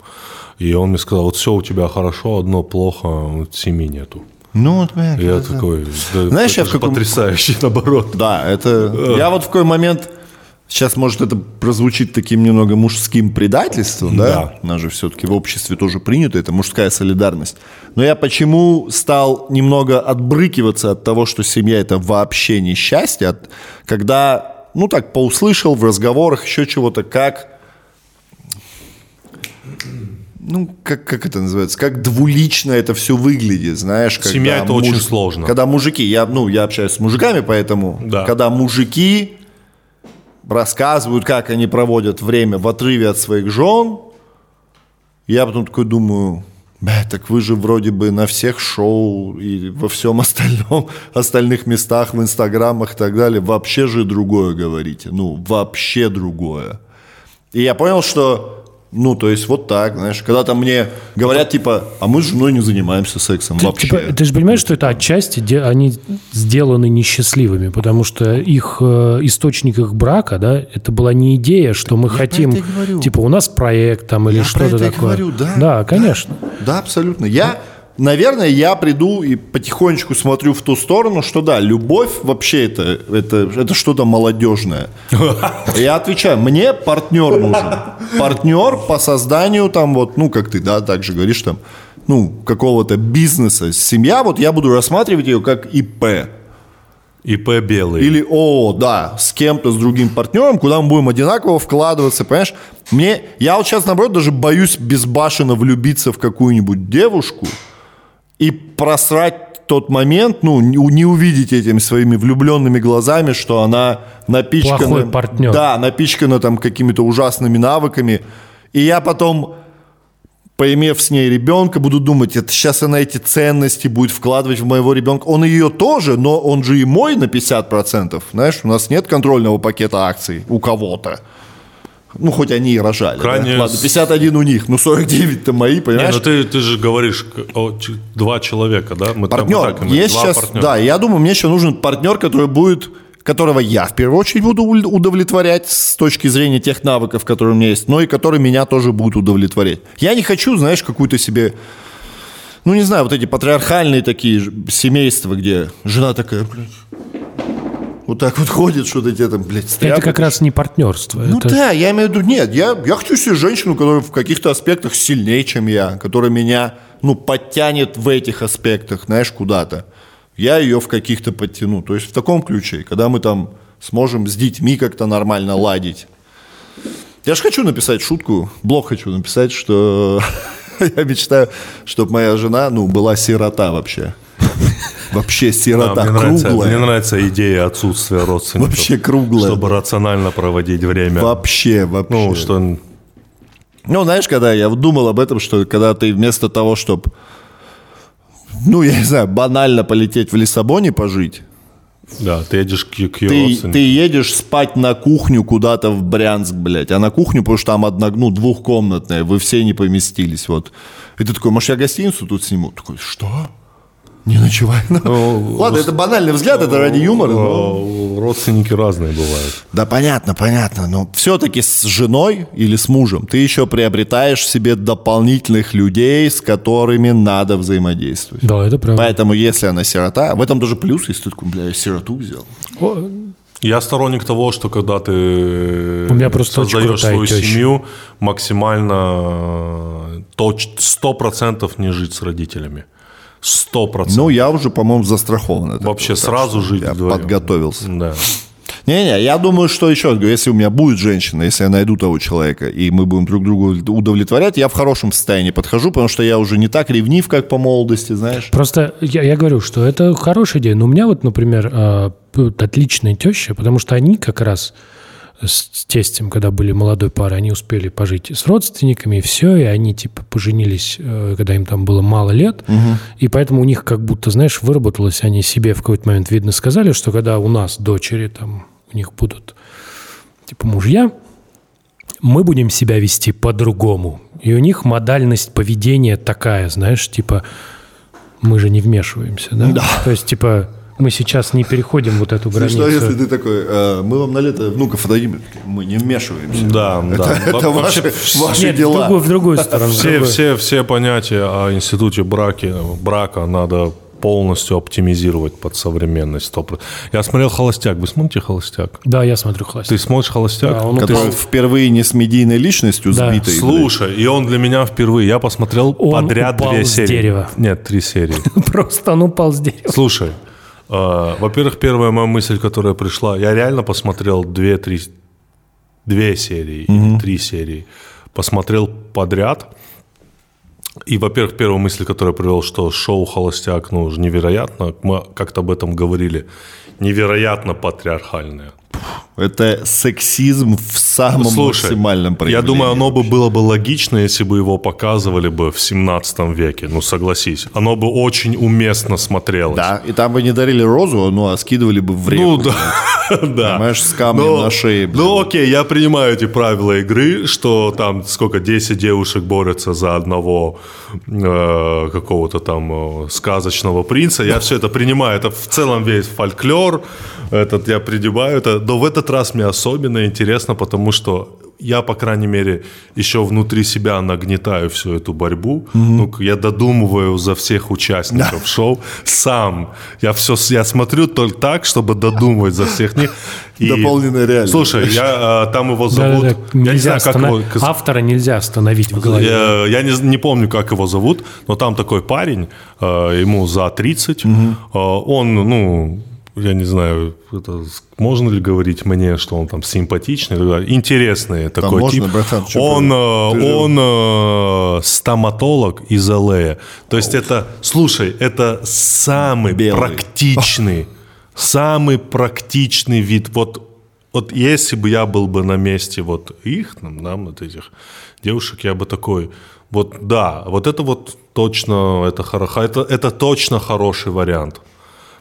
И он мне сказал, вот все у тебя хорошо, одно плохо, семьи нету. Ну, вот, я это- такой, да, Знаешь, это я в каком- потрясающе, наоборот. Да, это... Я вот в какой момент... Сейчас, может, это прозвучит таким немного мужским предательством, да? Да. У нас же все-таки в обществе тоже принято, это мужская солидарность. Но я почему стал немного отбрыкиваться от того, что семья – это вообще не счастье, от- когда, ну так, поуслышал в разговорах еще чего-то, как ну, как, как это называется, как двулично это все выглядит, знаешь. когда Семья – это очень сложно. Когда мужики, я, ну, я общаюсь с мужиками, поэтому, Да. когда мужики рассказывают, как они проводят время в отрыве от своих жен, я потом такой думаю, бля, так вы же вроде бы на всех шоу и во всем остальном, остальных местах, в инстаграмах и так далее, вообще же другое говорите, ну, вообще другое. И я понял, что, ну, то есть вот так, знаешь, когда там мне говорят, типа, а мы с женой не занимаемся сексом вообще. Типа, ты же понимаешь, что это отчасти де- они сделаны несчастливыми, потому что их э, источник их брака, да, это была не идея, что мы хотим, и говорю. типа у нас проект там или Я про что-то такое. говорю, да. Да, конечно. Да, абсолютно. Я, наверное, я приду и потихонечку смотрю в ту сторону, что да, любовь вообще это, это, это что-то молодежное. Я отвечаю, мне партнер нужен. Партнер по созданию там вот, ну, как ты, да, так же говоришь там, ну, какого-то бизнеса. Семья, вот я буду рассматривать ее как ИП. ИП белый. Или ООО, да, с кем-то, с другим партнером, куда мы будем одинаково вкладываться, понимаешь? Мне, я вот сейчас, наоборот, даже боюсь безбашенно влюбиться в какую-нибудь девушку и просрать тот момент, ну, не, увидеть этими своими влюбленными глазами, что она напичкана... Плохой партнер. Да, напичкана там какими-то ужасными навыками. И я потом поимев с ней ребенка, буду думать, это сейчас она эти ценности будет вкладывать в моего ребенка. Он ее тоже, но он же и мой на 50%. Знаешь, у нас нет контрольного пакета акций у кого-то. Ну, хоть они и рожали. да? Крайне Ладно, с- 51 у них, ну 49-то мои, Не, понимаешь? ну ты, ты же говоришь о, два человека, да? Мы там партнер. так именно, есть два сейчас, партнера. да, я думаю, мне еще нужен партнер, который будет которого я в первую очередь буду уд- удовлетворять с точки зрения тех навыков, которые у меня есть, но и который меня тоже будет удовлетворять. Я не хочу, знаешь, какую-то себе, ну не знаю, вот эти патриархальные такие семейства, где жена такая, блядь, вот так вот ходит, что-то тебе там, блядь, Это стряпает. как раз не партнерство. Ну это да, я имею в виду, нет, я, я хочу себе женщину, которая в каких-то аспектах сильнее, чем я, которая меня, ну, подтянет в этих аспектах, знаешь, куда-то. Я ее в каких-то подтяну. То есть в таком ключе, когда мы там сможем с детьми как-то нормально ладить. Я же хочу написать шутку, блог хочу написать, что я мечтаю, чтобы моя жена, ну, была сирота вообще. Вообще Да, сирота, мне, нравится, круглая. мне нравится идея отсутствия родственников. Вообще круглая. Чтобы рационально проводить время. Вообще, вообще. Ну, что Ну, знаешь, когда я думал об этом, что когда ты вместо того, чтобы, ну, я не знаю, банально полететь в Лиссабоне пожить, Да, ты едешь к, к ее ты, ты едешь спать на кухню куда-то в Брянск, блядь. А на кухню, потому что там одна, ну, двухкомнатная, вы все не поместились, вот. И ты такой, может, я гостиницу тут сниму? Такой, что? Не ночевай. Ну, Ладно, это банальный взгляд, это ради юмора. но- О, Родственники разные бывают. Да, понятно, понятно. Но все-таки с женой или с мужем ты еще приобретаешь себе дополнительных людей, с которыми надо взаимодействовать. Да, это правда. Поэтому, если она сирота, в этом тоже плюс, если ты такой, бля, я сироту взял. О, Я сторонник того, что когда ты У меня просто создаешь свою теща. семью, максимально точ, 100% не жить с родителями. 100%. Ну, я уже, по-моему, застрахован. от Вообще этого, сразу жить Я вдвоем. подготовился. Да. Не-не, я думаю, что еще раз говорю, если у меня будет женщина, если я найду того человека, и мы будем друг друга удовлетворять, я в хорошем состоянии подхожу, потому что я уже не так ревнив, как по молодости, знаешь. Просто я, я говорю, что это хорошая идея. Но у меня вот, например, а, отличная теща, потому что они как раз с тестем, когда были молодой парой, они успели пожить с родственниками, и все, и они типа поженились, э, когда им там было мало лет, и поэтому у них как будто, знаешь, выработалось, они себе в какой-то момент, видно, сказали, что когда у нас дочери, там, у них будут типа мужья, мы будем себя вести по-другому. И у них модальность поведения такая, знаешь, типа мы же не вмешиваемся, да? Да. То есть, типа, мы сейчас не переходим вот эту Слушай, границу. что если ты такой, э, мы вам на лето внуков отдадим, мы не вмешиваемся. Да, да. Это Во- ваши, вообще ваши Нет, в дела. другую, в другую сторону. в Все, другую. все, все понятия о институте браки, брака надо полностью оптимизировать под современность. 100%. Я смотрел «Холостяк». Вы смотрите «Холостяк»? Да, я смотрю классик. Ты смотришь «Холостяк»? Да, он Который утром- впервые не с медийной личностью Да. сбитый. Слушай, и он для меня впервые. Я посмотрел Он подряд упал две с серии. дерева. Нет, три серии. Просто он упал с дерева. Слушай, во-первых, первая моя мысль, которая пришла, я реально посмотрел две-три, две серии или три серии, посмотрел подряд. И, во-первых, первая мысль, которая привел, что шоу «Холостяк» ну, невероятно, мы как-то об этом говорили, невероятно патриархальное. Это сексизм в самом Слушай, максимальном я проявлении. думаю, оно бы было бы логично, если бы его показывали бы в 17 веке, ну согласись. Оно бы очень уместно смотрелось. Да, и там бы не дарили розу, ну, а скидывали бы в реку. Ну да, да. Понимаешь, с камнем на шее. блин. Ну окей, я принимаю эти правила игры, что там сколько, 10 девушек борются за одного э, какого-то там э, сказочного принца. Я все это принимаю. Это в целом весь фольклор. Этот я принимаю. Это, но в этот раз мне особенно интересно, потому что я, по крайней мере, еще внутри себя нагнетаю всю эту борьбу. Ну, я додумываю за всех участников шоу сам. Я все, я смотрю только так, чтобы додумывать за всех них. И- Дополненная реальность. Слушай, я, э, там его зовут... Да-да-да, Я не знаю, как останов- его... Автора нельзя остановить в голове. Я, я не, не помню, как его зовут, но там такой парень, э, ему за 30, э, он, ну, я не знаю, это, можно ли говорить мне, что он там симпатичный, интересный такой можно, тип. братан, он, ты? э, Ты он э, стоматолог из ЛА. То есть это, слушай, это самый Белый. практичный, самый практичный вид. Вот, вот если бы я был бы на месте вот их, там, да, вот этих девушек, я бы такой, вот да, вот это вот точно, это, хоро- это, это точно хороший вариант.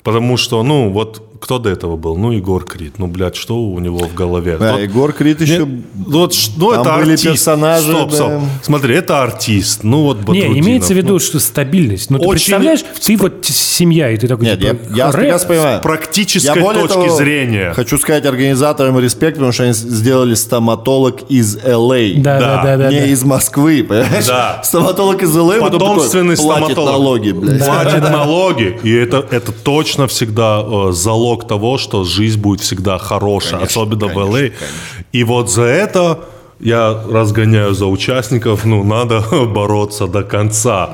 Потому что, ну, вот кто до этого был? Ну, Егор Крид. Ну, блядь, что у него в голове? Да, Вот- Егор Крид еще... нет, вот, ну, там это были артист. персонажи, Стоп, стоп. да. Смотри, это артист. Ну, вот Не, Батрутдинов. имеется в виду, Ну, что стабильность. Ну, ты Очень- представляешь, ты вот семья, и ты такой, Нет, типа, я, я прекрасно понимаю. с практической Я более точки того, зрения. Хочу сказать организаторам респект, потому что они сделали стоматолог из Л.А. Да, да, да, да. не да. из Москвы, понимаешь? Да. Стоматолог из Л.А. потом Потомственный такой, платит стоматолог. налоги, блядь. Платит налоги. И это, это точно всегда э, залог того, что жизнь будет всегда хорошая, Конечно, особенно в конечно, ЛА. И вот за это я разгоняю за участников, ну, надо бороться до конца.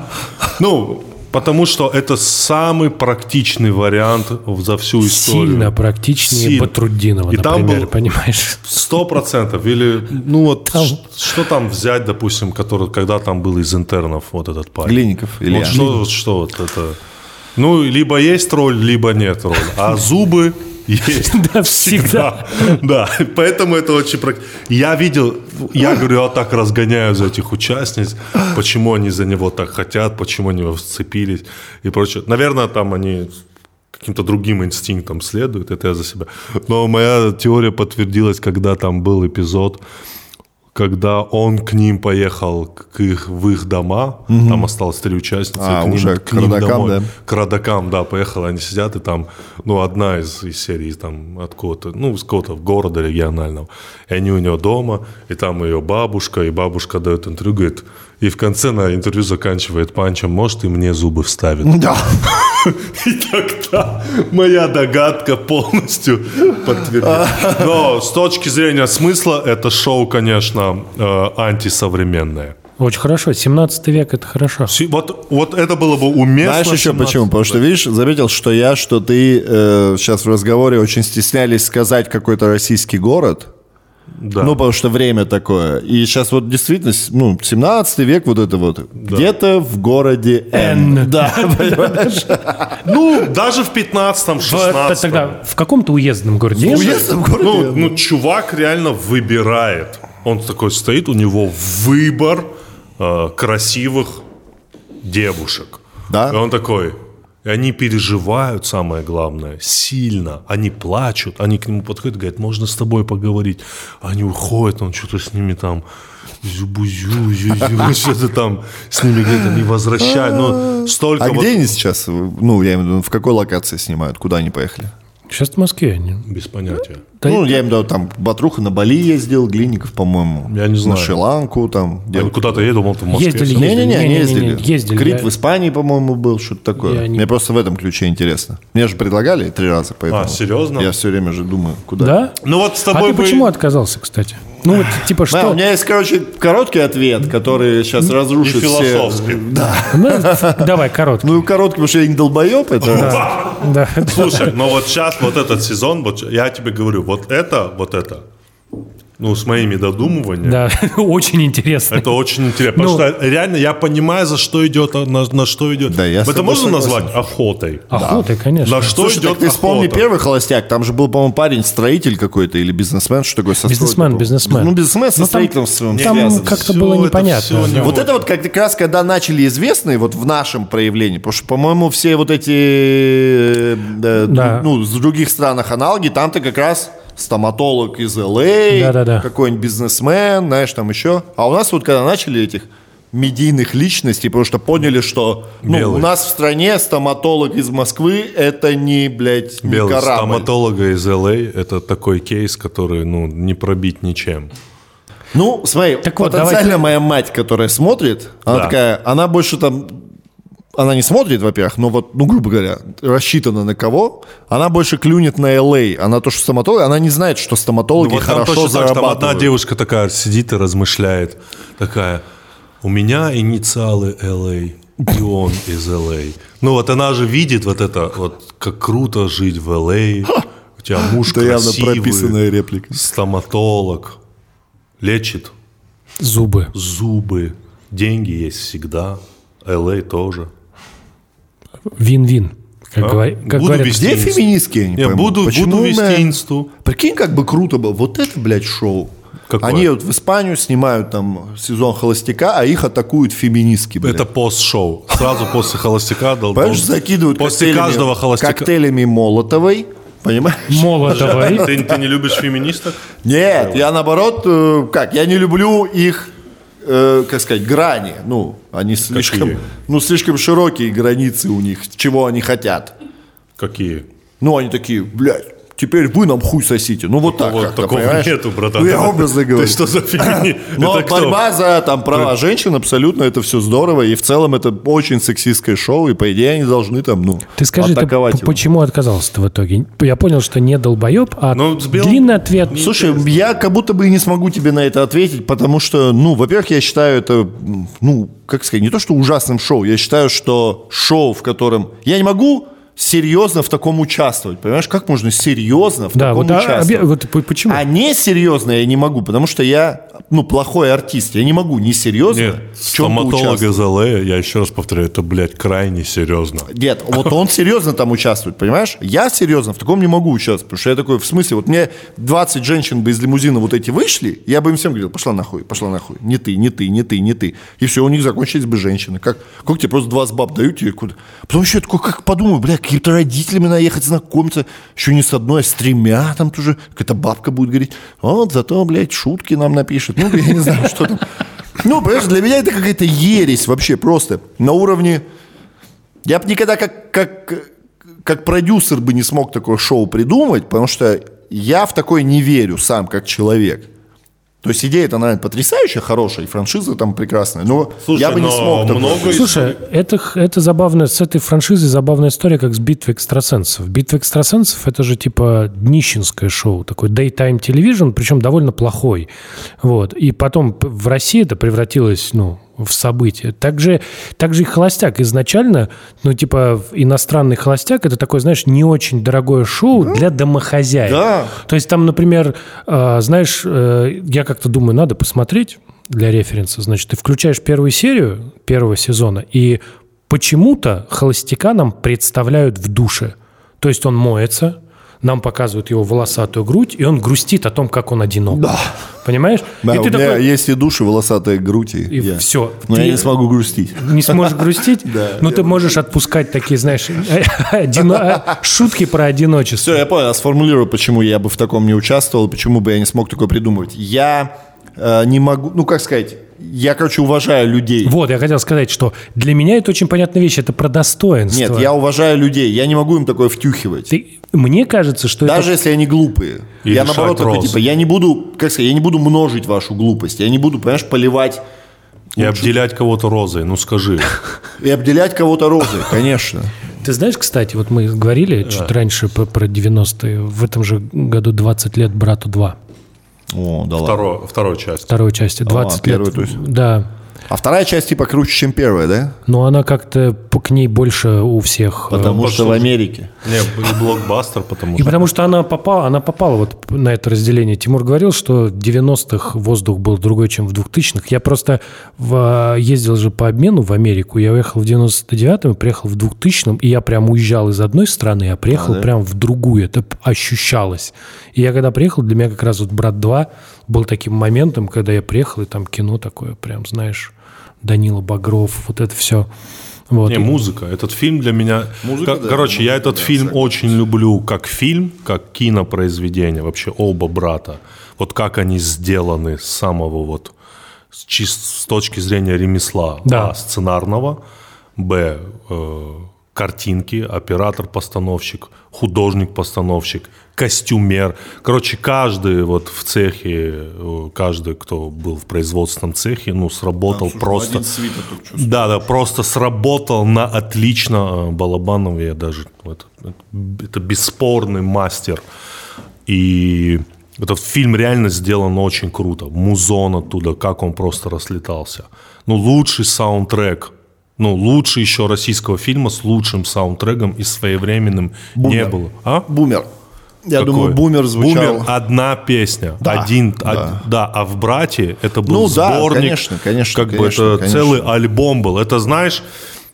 Ну, потому что это самый практичный вариант за всю историю. Сильно практичнее Сильно. Батруддинова, И там например, был- понимаешь? Сто процентов. Или, ну вот, Там- ш- что там взять, допустим, который, когда там был из интернов вот этот парень? Глинников, Илья. Вот что, вот что вот это? Ну, либо есть роль, либо нет роли. А зубы есть. Да, всегда. Да, поэтому это очень. Я видел, я говорю, я так разгоняю за этих участниц, почему они за него так хотят, почему они его сцепились и прочее. Наверное, там они каким-то другим инстинктом следуют, это я за себя. Но моя теория подтвердилась, когда там был эпизод, когда он к ним поехал к их, в их дома, там осталось три участницы, А, к ним, уже к родакам, да? к родакам, да, поехала, они сидят, и там, ну, одна из, из серий, там, откуда-то, ну, из какого-то города регионального, и они у нее дома, и там ее бабушка, и бабушка дает интервью, говорит, и в конце на интервью заканчивает панчем, может, и мне зубы вставит. Да. И тогда моя догадка полностью подтвердилась. Но с точки зрения смысла, это шоу, конечно, э, антисовременное. Очень хорошо. 17 век – это хорошо. Вот, вот это было бы уместно. Знаешь еще 17 почему? Потому что, видишь, заметил, что я, что ты э, сейчас в разговоре очень стеснялись сказать какой-то российский город. Да. Ну, потому что время такое. И сейчас вот действительно, ну, 17 век вот это вот. Где-то в городе Н. Да, понимаешь? Ну, даже в 15-м, В- 16 Тогда в каком-то уездном городе. есть же? Уездном городе ну, ну, чувак реально выбирает. Он такой стоит, у него выбор э, красивых девушек. Да. И он такой, и они переживают, самое главное, сильно. Они плачут, они к нему подходят, говорят, можно с тобой поговорить. Они уходят, он что-то с ними там зю-бу-зю, зю-зю, что-то там с ними где-то не возвращает. Ну, столько А вот- где они сейчас? Ну, я имею в виду, в какой локации снимают? Куда они поехали? Сейчас в Москве они. Без понятия. Да Ну, я имею в виду, там Батруха на Бали ездил, Глинников, по-моему. Я не знаю. На Шри-Ланку там. где- Он куда-то думал, ты в Москве. Ездили, Не-не-не, они ездили. ездили, Крит я- в Испании, по-моему, был, что-то такое. Я не- Мне просто в этом ключе интересно. Мне же предлагали три раза, поэтому... А, серьезно? Я все время же думаю, куда. Да? Ну вот с А тобой ты бы- почему отказался, кстати? Ну, вот, типа, Да, что? у меня есть, короче, короткий ответ, который сейчас разрушит И все... Да. Ну, давай, короткий. Ну, короткий, потому что я не долбоеб, это... Да. Слушай, но вот сейчас вот этот сезон, вот я тебе говорю, вот это, вот это, ну, с моими додумываниями, Да, очень интересно. это очень интересно. Потому Ну. что реально я понимаю, за что идет, а на, на что идет. Да, я это можно согласен. назвать охотой? Охота, конечно. На что Слушай, идет так ты вспомни охота? первый холостяк, там же был, по-моему, парень, строитель какой-то или бизнесмен, что такое со Бизнесмен, бизнесмен. Ну, бизнесмен со Ну, там- строительством Там связан. как-то было это непонятно. всё не да. Вот это вот как раз, когда начали известные вот в нашем проявлении, потому что, по-моему, все вот эти, э, да, Да. ну, с других странах аналоги, там-то как раз стоматолог из Л.А., Да-да-да. какой-нибудь бизнесмен, знаешь, там еще. А у нас вот когда начали этих медийных личностей, потому что поняли, что ну, Белый. у нас в стране стоматолог из Москвы это не, блядь, не Белый корабль. стоматолога из LA это такой кейс, который, ну, не пробить ничем. Ну, смотри, Так вот, потенциально давайте- моя мать, которая смотрит, она Да. такая, она больше там, она не смотрит, во-первых, но вот, ну, грубо говоря, рассчитана на кого, она больше клюнет на LA, она то, что стоматолог, она не знает, что стоматологи Ну, вот хорошо точно так, что там зарабатывают. одна девушка такая сидит и размышляет, такая, у меня инициалы LA, и он из Л.А. Ну вот она же видит вот это, вот как круто жить в Л.А. У тебя муж Это явно красивый, прописанная реплика. стоматолог, лечит Зубы. зубы, деньги есть всегда, Л.А. тоже. Вин-вин. Как, А? говор- как Буду говорят, инст. феминистки, я не пойму. буду, Почему буду вести мы- инсту. Прикинь, как бы круто было. Вот это, блядь, шоу. Какое? Они вот в Испанию снимают там сезон холостяка, а их атакуют феминистки, блядь. Это пост-шоу. Сразу после холостяка дал. Понимаешь, закидывают После каждого холостяка. коктейлями Молотовой, понимаешь? Молотовой. Ты, ты не любишь феминисток? Нет, я наоборот, э, как, я не люблю их, э, как сказать, грани. Ну, они слишком, Какие? ну, слишком широкие границы у них, чего они хотят. Какие? Ну, они такие, блядь, теперь вы нам хуй сосите. Ну, вот так Вот как-то, такого понимаешь? нету, братан. Ну, я образно говорю. Ты что за фемини? Но Это кто? борьба за там, права женщин абсолютно это все здорово. И в целом это очень сексистское шоу. И по идее они должны там, ну, Ты скажи, ты почему отказался-то в итоге? Я понял, что не долбоеб, а Ну, длинный ответ. Слушай, я как будто бы и не смогу тебе на это ответить, потому что, ну, во-первых, я считаю это, ну, как сказать, не то, что ужасным шоу, я считаю, что шоу, в котором... Я не могу серьезно в таком участвовать, понимаешь? Как можно серьезно в Да, таком вот, а, участвовать? обе- вот п- почему? А не серьезно я не могу, потому что я, ну, плохой артист. Я не могу не серьезно Нет, в чем-то стоматолог участвовать. из ЛА, я еще раз повторяю, это, блядь, крайне серьезно. Нет, вот он серьезно там участвует, понимаешь? Я серьезно в таком не могу участвовать, потому что я такой, в смысле, вот мне 20 женщин бы из лимузина вот эти вышли, я бы им всем говорил, пошла нахуй, пошла нахуй, не ты, не ты, не ты, не ты. И все, у них закончились бы женщины. Как, как тебе просто 20 баб дают тебе куда? Потом еще я такой, как подумаю, бля, какими-то родителями надо ехать знакомиться, еще не с одной, а с тремя там тоже, какая-то бабка будет говорить, вот, зато, блядь, шутки нам напишет. Ну, я не знаю, что там. Ну, понимаешь, для меня это какая-то ересь вообще просто. На уровне я бы никогда как, как, как продюсер бы не смог такое шоу придумать, потому что я в такое не верю сам, как человек. То есть идея-то, наверное, потрясающая, хорошая, и франшиза там прекрасная, но Слушай, я бы не смог много Слушай, это, х- это забавно, с этой франшизой забавная история, как с битвой экстрасенсов. Битва экстрасенсов это же типа днищенское шоу, такой daytime television, причем довольно плохой. Вот. И потом в России это превратилось, ну, в событие. Также, также и холостяк изначально, ну, типа, иностранный холостяк это такое, знаешь, не очень дорогое шоу для домохозяек. Да. То есть там, например, э, знаешь, э, я как-то думаю, надо посмотреть для референса. Значит, ты включаешь первую серию первого сезона, и почему-то холостяка нам представляют в душе. То есть он моется, нам показывают его волосатую грудь, и он грустит о том, как он одинок. Да. Понимаешь? Да, и у ты меня такой, есть и души, волосатые грудь, и, я. всё. Но Ты- я не смогу грустить. не сможешь грустить, но ты можешь отпускать такие, знаешь, одино- шутки про одиночество. Все, я понял, я сформулирую, почему я бы в таком не участвовал, почему бы я не смог такое придумывать. Я э, не могу, ну как сказать, я, короче, уважаю людей. Вот, я хотел сказать, что для меня это очень понятная вещь, это про достоинство. Нет, я уважаю людей, я не могу им такое втюхивать. Ты- мне кажется, что Даже это... если они глупые. И я наоборот такой, типа, я не буду, как сказать, я не буду множить вашу глупость. Я не буду, понимаешь, поливать И обделять кого-то розой, ну скажи. и обделять кого-то розой, конечно. Ты знаешь, кстати, вот мы говорили чуть раньше про, про 90-е. В этом же году 20 лет «Брату 2». О, да ладно. Второй, второй часть. Второй части. 20 первой, лет. то есть? Да. А вторая часть типа круче, чем первая, да? Но она как-то к ней больше у всех. э, Потому что пошел в. Америке. Не, и блокбастер, потому И что... потому что она попала, она попала вот на это разделение. Тимур говорил, что в 90-х воздух был другой, чем в 2000-х. Я просто в- ездил же по обмену в Америку. Я уехал в 99-м и приехал в 2000-м. И я прям уезжал из одной страны, а приехал да? прям в другую. Это ощущалось. И я когда приехал, для меня как раз вот «Брат 2» был таким моментом, когда я приехал, и там кино такое прям, знаешь, Данила Багров, вот это все. Вот. Не, музыка. Этот фильм для меня... Музыка, Ко- да, Короче, я музыка, этот да, фильм согласен. очень люблю как фильм, как кинопроизведение. Вообще оба брата. Вот как они сделаны с самого вот... С, чис- с точки зрения ремесла. Да. А, сценарного. Б. э, картинки, оператор-постановщик, художник-постановщик, костюмер. Короче, каждый вот в цехе, э, каждый, кто был в производственном цехе, ну, сработал просто... Да, да, просто сработал на отлично. Э, Балабанов я даже... Это, это- это бесспорный мастер. И этот фильм реально сделан очень круто. Музон оттуда, как он просто разлетался. Ну, лучший саундтрек Ну, лучше еще российского фильма с лучшим саундтреком и своевременным не Бумер. было. А? Бумер. Я Какой? думаю, бумер звучал. Бумер одна песня, Да, один, да. од- да, а в брате это был Ну да, сборник, конечно, конечно, как конечно, бы это конечно. целый альбом был. Это знаешь,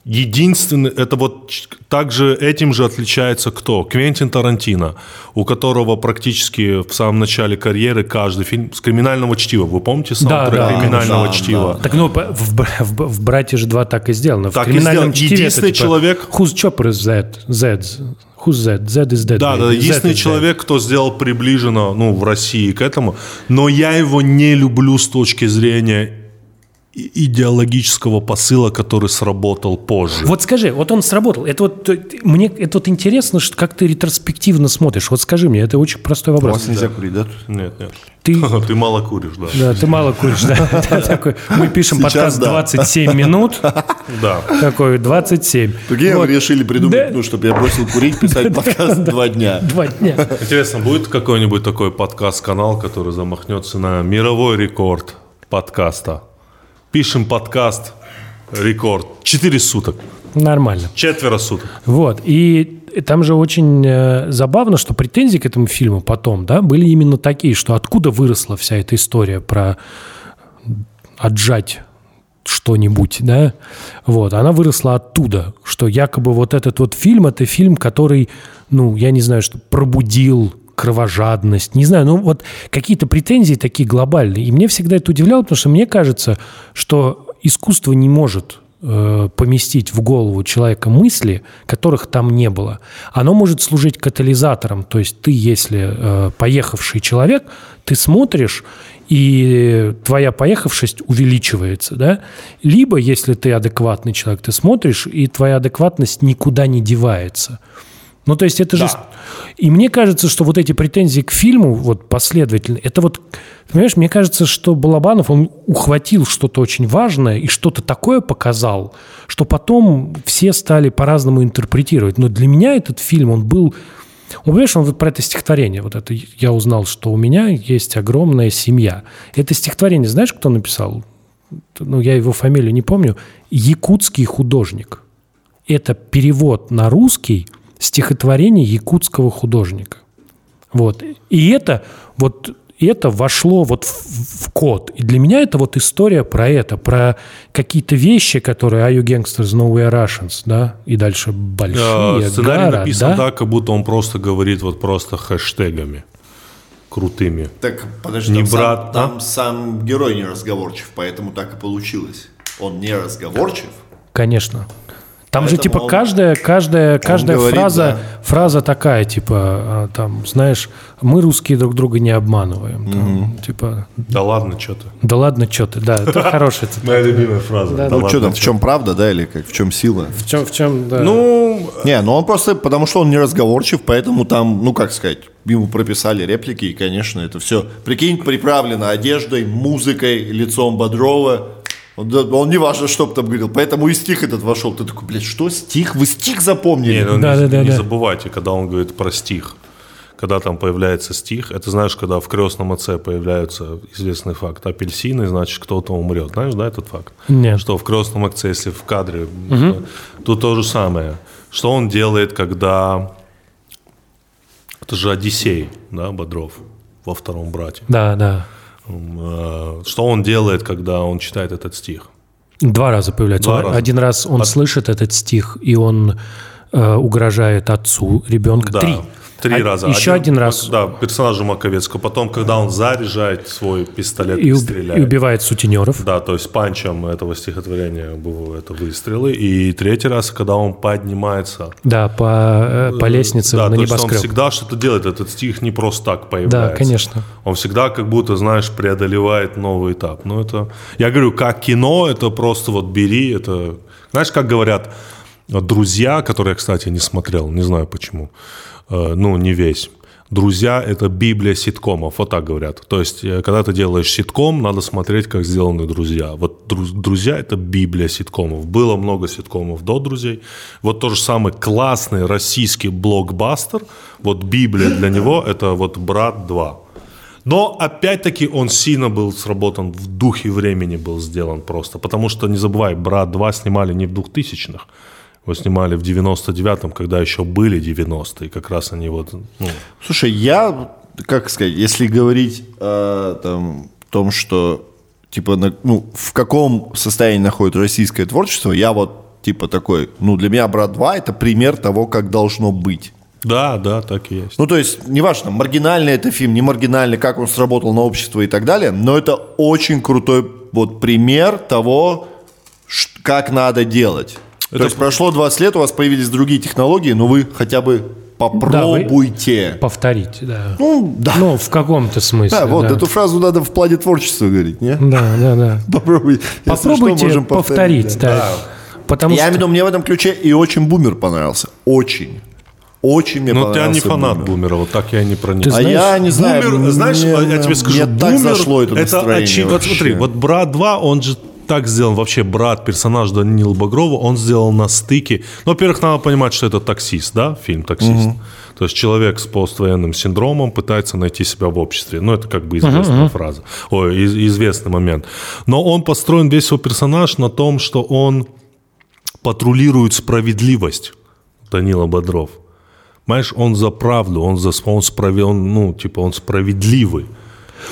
единственный, это вот также этим же отличается кто? Квентин Тарантино, у которого практически в самом начале карьеры каждый фильм с криминального чтива. Вы помните саундтрек да, криминального да, чтива? Так ну, в, в, в «Брате» же два так и сделано. Так в и криминальном сделано. чтиве Единственный это, типа, человек- Whose chopper is that? Z. Who's that? Z is dead. Да, да, единственный is dead. человек, кто сделал приближенно, ну, в России к этому, но я его не люблю с точки зрения и- идеологического посыла, который сработал позже. Вот скажи, вот он сработал. Это вот мне это вот интересно, что как ты ретроспективно смотришь. Вот скажи мне, это очень простой У вопрос. вас нельзя курить, да? Нет, нет. Ты- Ты мало куришь, да. Да, ты мало куришь, да. Да, такой, Мы пишем Сейчас подкаст да. 27 минут. Да. Такой 27. Прикинь, Вот. решили придумать, Да. ну, чтобы я бросил курить, писать подкаст два дня. Два дня. Интересно, будет какой-нибудь такой подкаст-канал, который замахнется на мировой рекорд подкаста? Пишем подкаст, рекорд. Четыре суток. Нормально. Четверо суток. Вот. И там же очень э, забавно, что претензии к этому фильму потом, да, были именно такие, что откуда выросла вся эта история про отжать что-нибудь, да, вот, она выросла оттуда, что якобы вот этот вот фильм, это фильм, который, ну, я не знаю, что пробудил кровожадность, не знаю, ну вот какие-то претензии такие глобальные. И мне всегда это удивляло, потому что мне кажется, что искусство не может э, поместить в голову человека мысли, которых там не было. Оно может служить катализатором. То есть ты, если э, поехавший человек, ты смотришь, и твоя поехавшесть увеличивается, да? Либо, если ты адекватный человек, ты смотришь, и твоя адекватность никуда не девается. Ну, то есть это же... И мне кажется, что вот эти претензии к фильму, вот последовательно, это вот, понимаешь, мне кажется, что Балабанов, он ухватил что-то очень важное и что-то такое показал, что потом все стали по-разному интерпретировать. Но для меня этот фильм, он был... Он, понимаешь, он вот про это стихотворение, вот это я узнал, что у меня есть огромная семья. Это стихотворение, знаешь, кто написал? Ну, я его фамилию не помню. Якутский художник. Это перевод на русский стихотворение якутского художника. Вот. И это вот это вошло вот в, в код. И для меня это вот история про это, про какие-то вещи, которые «Are you gangsters? No, we are Russians», да? И дальше большие Э, Сценарий города. написан так, как будто он просто говорит вот просто хэштегами крутыми. Так, подожди, Не там, брат, сам, а? там сам герой не разговорчив, поэтому так и получилось. Он не разговорчив, Конечно. Там же типа он- каждая, каждая, каждая говорит, фраза, да. фраза такая, типа, а, там, знаешь, мы русские друг друга не обманываем. Там, Типа, Да ладно, что ты. да ладно, что ты, да, это хорошая цитата. Моя любимая фраза. Да, Да ну что там, в чем правда, да, или как, в чем сила? В чем, в чем, да. Ну, Не, ну он просто, потому что он не разговорчив, поэтому там, ну как сказать, ему прописали реплики, и, конечно, это все, прикинь, приправлено одеждой, музыкой, лицом Бодрова. Он, да, он не важно, что бы там говорил, поэтому и стих этот вошел. Ты такой, блядь, что, стих? Вы стих запомнили? не, ну, Да, не, да, да, не да. забывайте, когда он говорит про стих. Когда там появляется стих, это знаешь, когда в крестном отце появляется известный факт апельсины, значит, кто-то умрет. Знаешь, да, этот факт? Нет. Что в крестном отце, если в кадре, то- тут то же самое. Что он делает, когда... Это же Одиссей, да, Бодров, во втором брате. Да, да. Э, Что он делает, когда он читает этот стих? Два раза появляется. Два Он- раза. Один раз он слышит этот стих, и он э, угрожает отцу ребенка. Да, Три. Три А- раза. Еще один, раз. Да, персонажа Маковецкого. Потом, когда он заряжает свой пистолет И, и, стреляет. и убивает сутенеров. Да, то есть панчем этого стихотворения было это выстрелы. И третий раз, когда он поднимается Да, по, э, по лестнице да, на то есть он небоскреб. всегда что-то делает. Этот стих не просто так появляется. Да, конечно. Он всегда как будто, знаешь, преодолевает новый этап. Ну, это... Я говорю, как кино, это просто вот бери, это... Знаешь, как говорят друзья, которые я, кстати, не смотрел, не знаю почему, Э, ну, не весь. Друзья – это библия ситкомов, вот так говорят. То есть, э, когда ты делаешь ситком, надо смотреть, как сделаны друзья. Вот друз- друзья – это библия ситкомов. Было много ситкомов до друзей. Вот то же самый классный российский блокбастер, вот библия для него – это вот «Брат 2». Но опять-таки он сильно был сработан в духе времени был сделан просто. Потому что, не забывай, «Брат 2» снимали не в 2000-х. Его снимали в 99-м, когда еще были 90-е. Как раз они вот... Ну, Слушай, я, как сказать, если говорить о там, том, что типа, на- ну, в каком состоянии находится российское творчество, я вот типа такой, ну, для меня «Брат 2» это пример того, как должно быть. да, да, так и есть. Ну, то есть, неважно, маргинальный это фильм, не маргинальный, как он сработал на общество и так далее, но это очень крутой вот пример того, как надо делать. То есть прошло 20 лет, у вас появились другие технологии, но вы хотя бы попробуйте. Повторить, да. Ну, да. Ну, в каком-то смысле. Да, вот да. эту фразу надо в плане творчества говорить, не? Да, да, да. Попробуй. Если что, Попробуйте можем повторить, да. Потому Я имею в что виду, мне в этом ключе и очень бумер понравился. Очень. Очень мне Но Ну, ты понравился не фанат бумер. бумера, вот так я не проник. Ты А знаешь, я не знаю. Бумер, знаешь, мне- я тебе скажу, Мне так бумер зашло это настроение очи- Вот вообще. смотри, вот брат 2, он же так сделан, вообще брат, персонаж Данила Багрова, он сделал на стыке. Ну, во-первых, надо понимать, что это таксист, да, фильм «Таксист». То есть человек с поствоенным синдромом пытается найти себя в обществе. Ну, это как бы известная фраза, ой, из- известный момент. Но он построен, весь его персонаж на том, что он патрулирует справедливость, Данила Бодров. Понимаешь, он за правду, он за он он, ну, типа, он справедливый.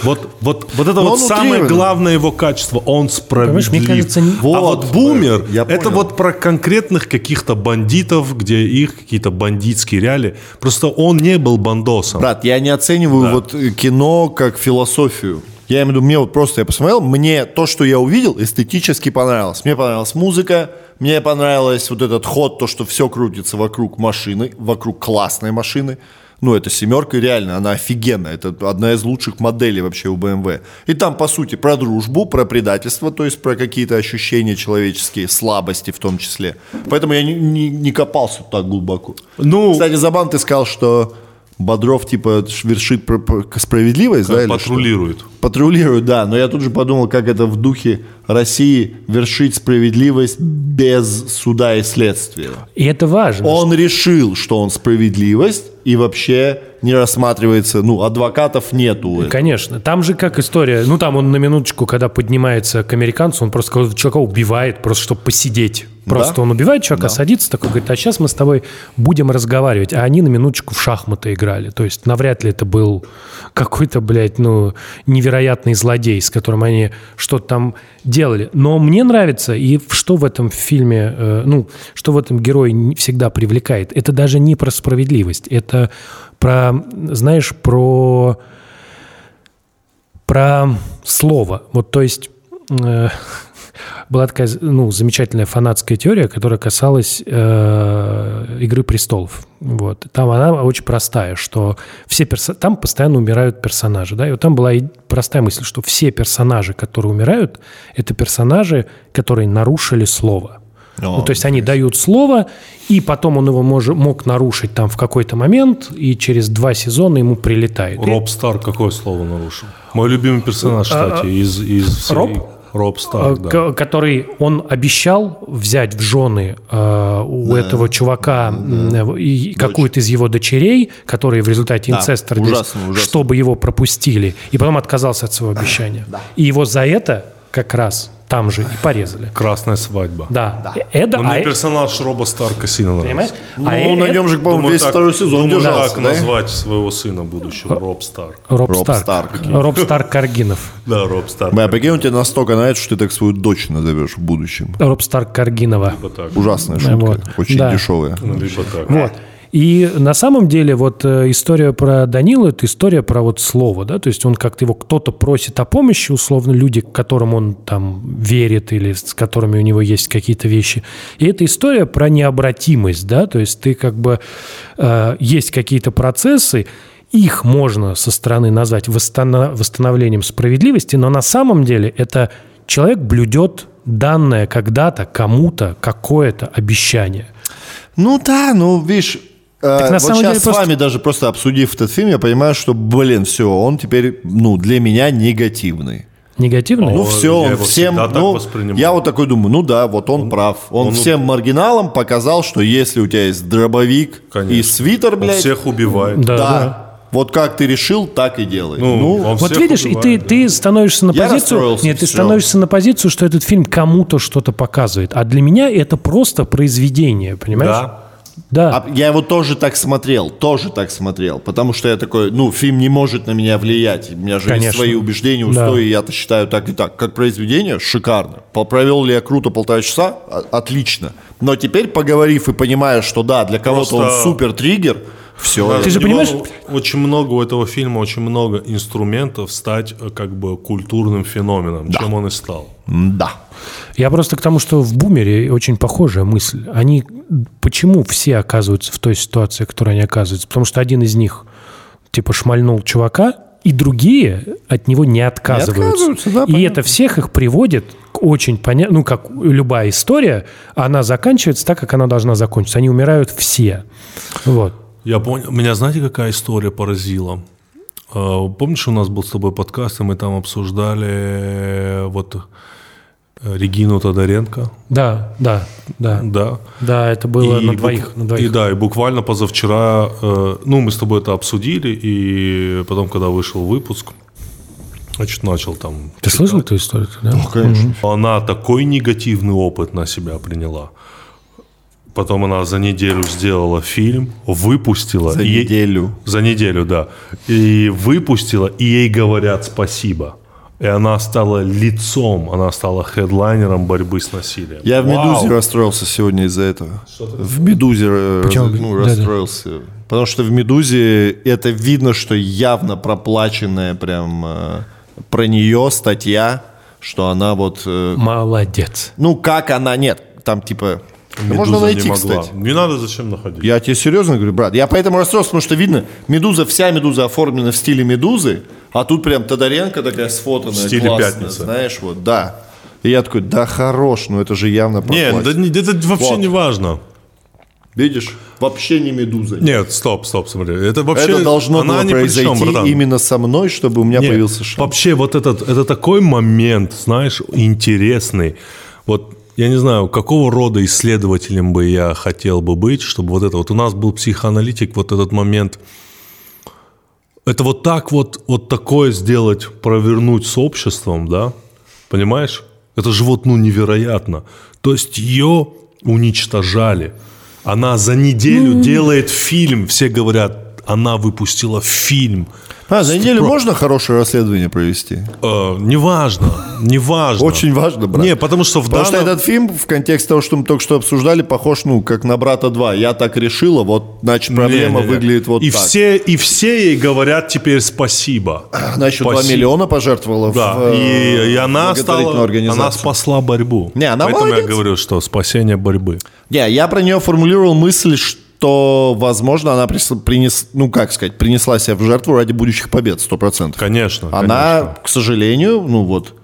Вот, вот, вот это Но вот самое утрированный. главное его качество, он справедлив. мне кажется, не- а вот бумер, я это понял. вот про конкретных каких-то бандитов, где их какие-то бандитские реалии. Просто он не был бандосом. Брат, я не оцениваю вот э, кино как философию. Я имею в виду, мне вот просто я посмотрел, мне то, что я увидел, эстетически понравилось. Мне понравилась музыка, мне понравилось вот этот ход, то, что все крутится вокруг машины, вокруг классной машины. Ну, это семерка, реально, она офигенная. Это одна из лучших моделей вообще у BMW. И там, по сути, про дружбу, про предательство, то есть про какие-то ощущения человеческие, слабости в том числе. Поэтому я не, не- не копался так глубоко. Ну, Кстати, Забан, ты сказал, что Бодров типа вершит пр- пр- справедливость, да? или что? патрулирует. Патрулирует, да. Но я тут же подумал, как это в духе России вершить справедливость без суда и следствия. и это важно. Он решил, что он справедливость, и вообще не рассматривается, ну, адвокатов нету. Конечно. Там же как история. Ну, там он на минуточку, когда поднимается к американцу, он просто чувака убивает, просто чтобы посидеть. Просто Да. он убивает человека, садится такой, говорит, а сейчас мы с тобой будем разговаривать. А они на минуточку в шахматы играли. То есть навряд ли это был какой-то, блядь, ну, невероятный злодей, с которым они что-то там делали. Но мне нравится, и что в этом фильме, э, ну, что в этом герое не всегда привлекает. Это даже не про справедливость. Это про, знаешь, про про слово. Вот, то есть э, была такая ну, замечательная фанатская теория, которая касалась э, «Игры престолов». Вот. Там она очень простая, что все перso- там постоянно умирают персонажи. Да? И вот там была и простая мысль, что все персонажи, которые умирают, это персонажи, которые нарушили слово. Ну, то есть они дают слово, и потом он его мож- мог нарушить там в какой-то момент, и через два сезона ему прилетает. Роб Стар какое слово нарушил? Мой любимый персонаж, кстати, из, из Роб? Роб Э, Стар, да. ко- который он обещал взять в жены э, у этого чувака м, и какую-то из его дочерей, которые в результате Да, инцеста ужасно, ужасно. чтобы его пропустили, и потом отказался от своего обещания. И его за это как раз там же и порезали. Красная свадьба. Да. Это, Но а мне э- персонаж Роба Старка сильно понимаешь? нравится. Ну, А э- на э- нем же, по-моему, весь так- второй сезон думаю, держался, так да? назвать своего сына будущего, Роб Старк. Роб, Роб Старк. Старк. Роб Старк Каргинов. Да, Роб Старк. Бля, прикинь, он тебе настолько нравится, что ты так свою дочь назовешь в будущем. Роб Старк Каргинова. Ужасная шутка, Вот. очень Да. дешевая. Ну, Либо так. Вот. И на самом деле вот э, история про Данилу – это история про вот слово, да, то есть он как-то его кто-то просит о помощи, условно, люди, которым он там верит или с которыми у него есть какие-то вещи. И это история про необратимость, да, то есть ты как бы, э, есть какие-то процессы, их можно со стороны назвать восстанов- восстановлением справедливости, но на самом деле это человек блюдет данное когда-то кому-то какое-то обещание – Ну да, ну видишь, э, на вот самом сейчас деле с просто- вами даже просто обсудив этот фильм, я понимаю, что, блин, все, он теперь, ну, для меня негативный. негативное. Ну О, все, я он всем, так ну, я вот такой думаю, ну да, вот он, прав. Он, он- всем маргиналам показал, что если у тебя есть дробовик Конечно. и свитер, Он блядь, всех убивает. Да, да, да. Вот как ты решил, так и делай. Ну, Ну, во Вот видишь, и ты, убивает, да. ты становишься на Я позицию... Нет, ты всё. становишься на позицию, что этот фильм кому-то что-то показывает. А для меня это просто произведение, понимаешь? Да. Да. а я его тоже так смотрел, тоже так смотрел, потому что я такой, ну, фильм не может на меня влиять, у меня же есть Конечно. свои убеждения, Да. устои, и я-то считаю так и так. Как произведение, шикарно. Провел ли я круто полтора часа? О- Отлично. Но теперь, поговорив и понимая, что да, для кого-то он Просто- супер триггер, все. Ты же понимаешь- Очень много у этого фильма, очень много инструментов стать э, как бы культурным феноменом, чем он и стал. Да. Я просто к тому, что в «Бумере» очень похожая мысль. Они... Почему все оказываются в той ситуации, в которой они оказываются? Потому что один из них, типа, шмальнул чувака, и другие от него не отказываются. отказываются, да, и понятно. это всех их приводит к очень понятно, ну, как любая история, она заканчивается так, как она должна закончиться. Они умирают все. Вот. Я понял. Меня знаете, какая история поразила? Э, Помнишь, у нас был с тобой подкаст, и мы там обсуждали э, вот э, Регину Тодоренко? Да, да, да. Да. Да, это было И на бук- двоих. На И двоих. да, и буквально позавчера, ну, мы с тобой это обсудили, и потом, когда вышел выпуск, значит, начал там... Ты слышал эту историю? Да? Конечно. Она такой негативный опыт на себя приняла. Потом она за неделю сделала фильм, выпустила. За ей- неделю. За неделю, да. И выпустила, и ей говорят спасибо. И она стала лицом, она стала хедлайнером борьбы с насилием. Я в Вау! «Медузе» расстроился сегодня из-за этого. В «Медузе» Почему? ну, расстроился. Потому что в «Медузе» это видно, что явно проплаченная прям э, про нее статья, что она вот... э, Молодец. ну, как она... Нет, там типа... да можно «Медуза» не найти, могла. кстати. Не надо зачем находить. Я тебе серьезно говорю, брат. Я поэтому расстроился, потому что видно, медуза, вся медуза оформлена в стиле медузы, а тут прям Тодоренко такая сфотанная, В стиле классная, «Пятница». знаешь, вот, да. И я такой, да хорош, ну это же явно Не, проплачено. да, не- это вообще Вот. не важно. Видишь, вообще не медуза. Нет, стоп, стоп, смотри. Это вообще... это должно она было чем, произойти братан. именно со мной, чтобы у меня Не, появился шанс. Вообще, вот этот, это такой момент, знаешь, интересный. Вот я не знаю, какого рода исследователем бы я хотел бы быть, чтобы вот это вот у нас был психоаналитик, вот этот момент. Это вот так вот, вот такое сделать, провернуть с обществом, да? Понимаешь? Это же вот, ну, невероятно. То есть ее уничтожали. Она за неделю делает фильм. Все говорят, она выпустила фильм. А, за неделю можно хорошее расследование провести? Э, неважно, неважно. Очень важно, брат. Не, потому что в Потому что данном... этот фильм, в контексте того, что мы только что обсуждали, похож, ну, как на «Брата 2». Я так решила, вот, значит, проблема выглядит вот и так. Все, и все ей говорят теперь спасибо. Она еще 2 Спасибо. миллиона пожертвовала Да, в э, и, и она стала, она спасла борьбу. Не, она Поэтому молодец. я говорю, что спасение борьбы. Не, я про нее формулировал мысль, что, возможно, она принес, ну, как сказать, принесла себя в жертву ради будущих побед, 100%. Конечно. Она, конечно. к сожалению, ну вот,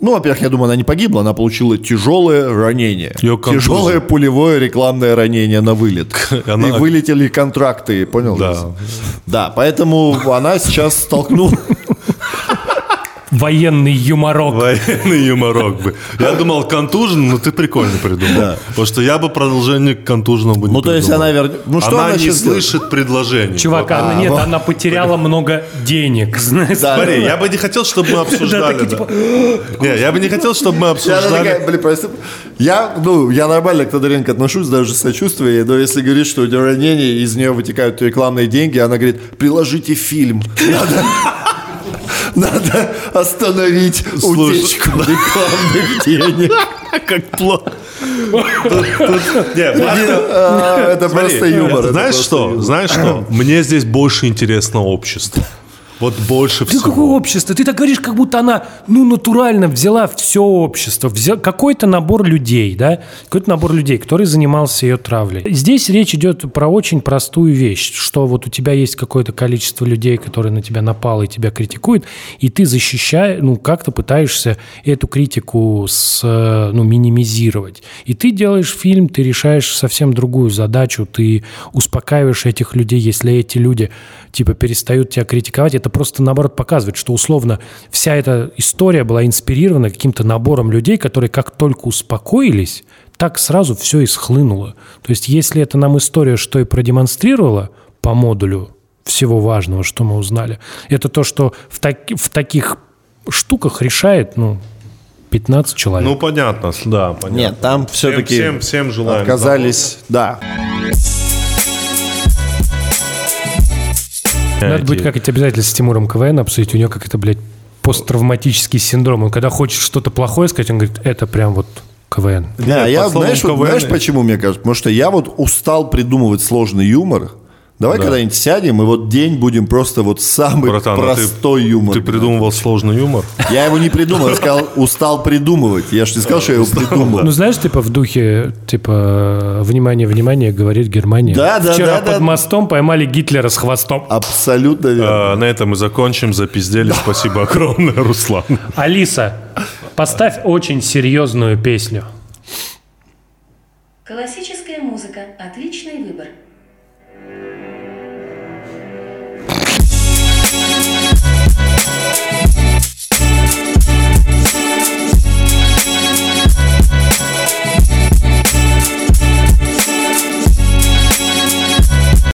ну, во-первых, я думаю, она не погибла, она получила тяжелое ранение. Контузия. Тяжелое пулевое рекламное ранение на вылет. Она- И вылетели контракты, понял? Да. Да, поэтому она сейчас столкнула... Военный юморок. Военный юморок бы. Я думал, контужен, но ты прикольно придумал. Потому что я бы продолжение к контуженному бы не Ну, то есть она вернет... Ну, что она, она не слышит предложений. Чувак, Вот. она, нет, она потеряла много денег, знаешь. Да. Смотри, я бы не хотел, чтобы мы обсуждали. да. Не, я бы не хотел, чтобы мы обсуждали. такая, блин, прости. я, ну, я нормально к Тодоренко отношусь, даже сочувствие, но если говорит, что у нее ранение, из нее вытекают рекламные деньги, она говорит, приложите фильм. Надо, надо остановить Слушай, утечку рекламных денег. Как плохо. А, Это просто юмор. Знаешь что? Знаешь что? Мне здесь больше интересно общество. Вот больше Ты какое всего. общество? Ты так говоришь, как будто она, ну, натурально взяла все общество, взяла какой-то набор людей, да, какой-то набор людей, который занимался ее травлей. Здесь речь идет про очень простую вещь, что вот у тебя есть какое-то количество людей, которые на тебя напало и тебя критикуют, и ты защищаешь, ну, как-то пытаешься эту критику с, э, ну, минимизировать. И ты делаешь фильм, ты решаешь совсем другую задачу, ты успокаиваешь этих людей, если эти люди, типа, перестают тебя критиковать, это просто, наоборот, показывает, что, условно, вся эта история была инспирирована каким-то набором людей, которые как только успокоились, так сразу все и схлынуло. То есть, если это нам история, что и продемонстрировала по модулю всего важного, что мы узнали. Это то, что в, таки- в таких штуках решает, ну, 15 человек. Ну, понятно, да, понятно. Нет, там все-таки всем- всем желаем отказались, да. Надо будет как-нибудь обязательно с Тимуром КВН обсудить. У него как это, блядь, посттравматический синдром. Он когда хочет что-то плохое сказать, он говорит, это прям вот КВН. Да, Нет, я, знаешь, вот КВН знаешь, почему мне кажется? Потому что я вот устал придумывать сложный юмор. Давай когда-нибудь сядем и вот день будем просто вот самый Братан, а ты- простой юмор. Ты придумывал сложный юмор? Я его не придумал, я сказал, устал придумывать. Я же не сказал, что я его придумал. Ну, знаешь, типа в духе, типа, внимание, внимание, говорит Германия. Да, да, Вчера да, под да. мостом поймали Гитлера с хвостом. Абсолютно верно. А, На этом мы закончим. Запиздели. Спасибо огромное, Руслан. Алиса, поставь очень серьезную песню. Классическая музыка. Отличный выбор.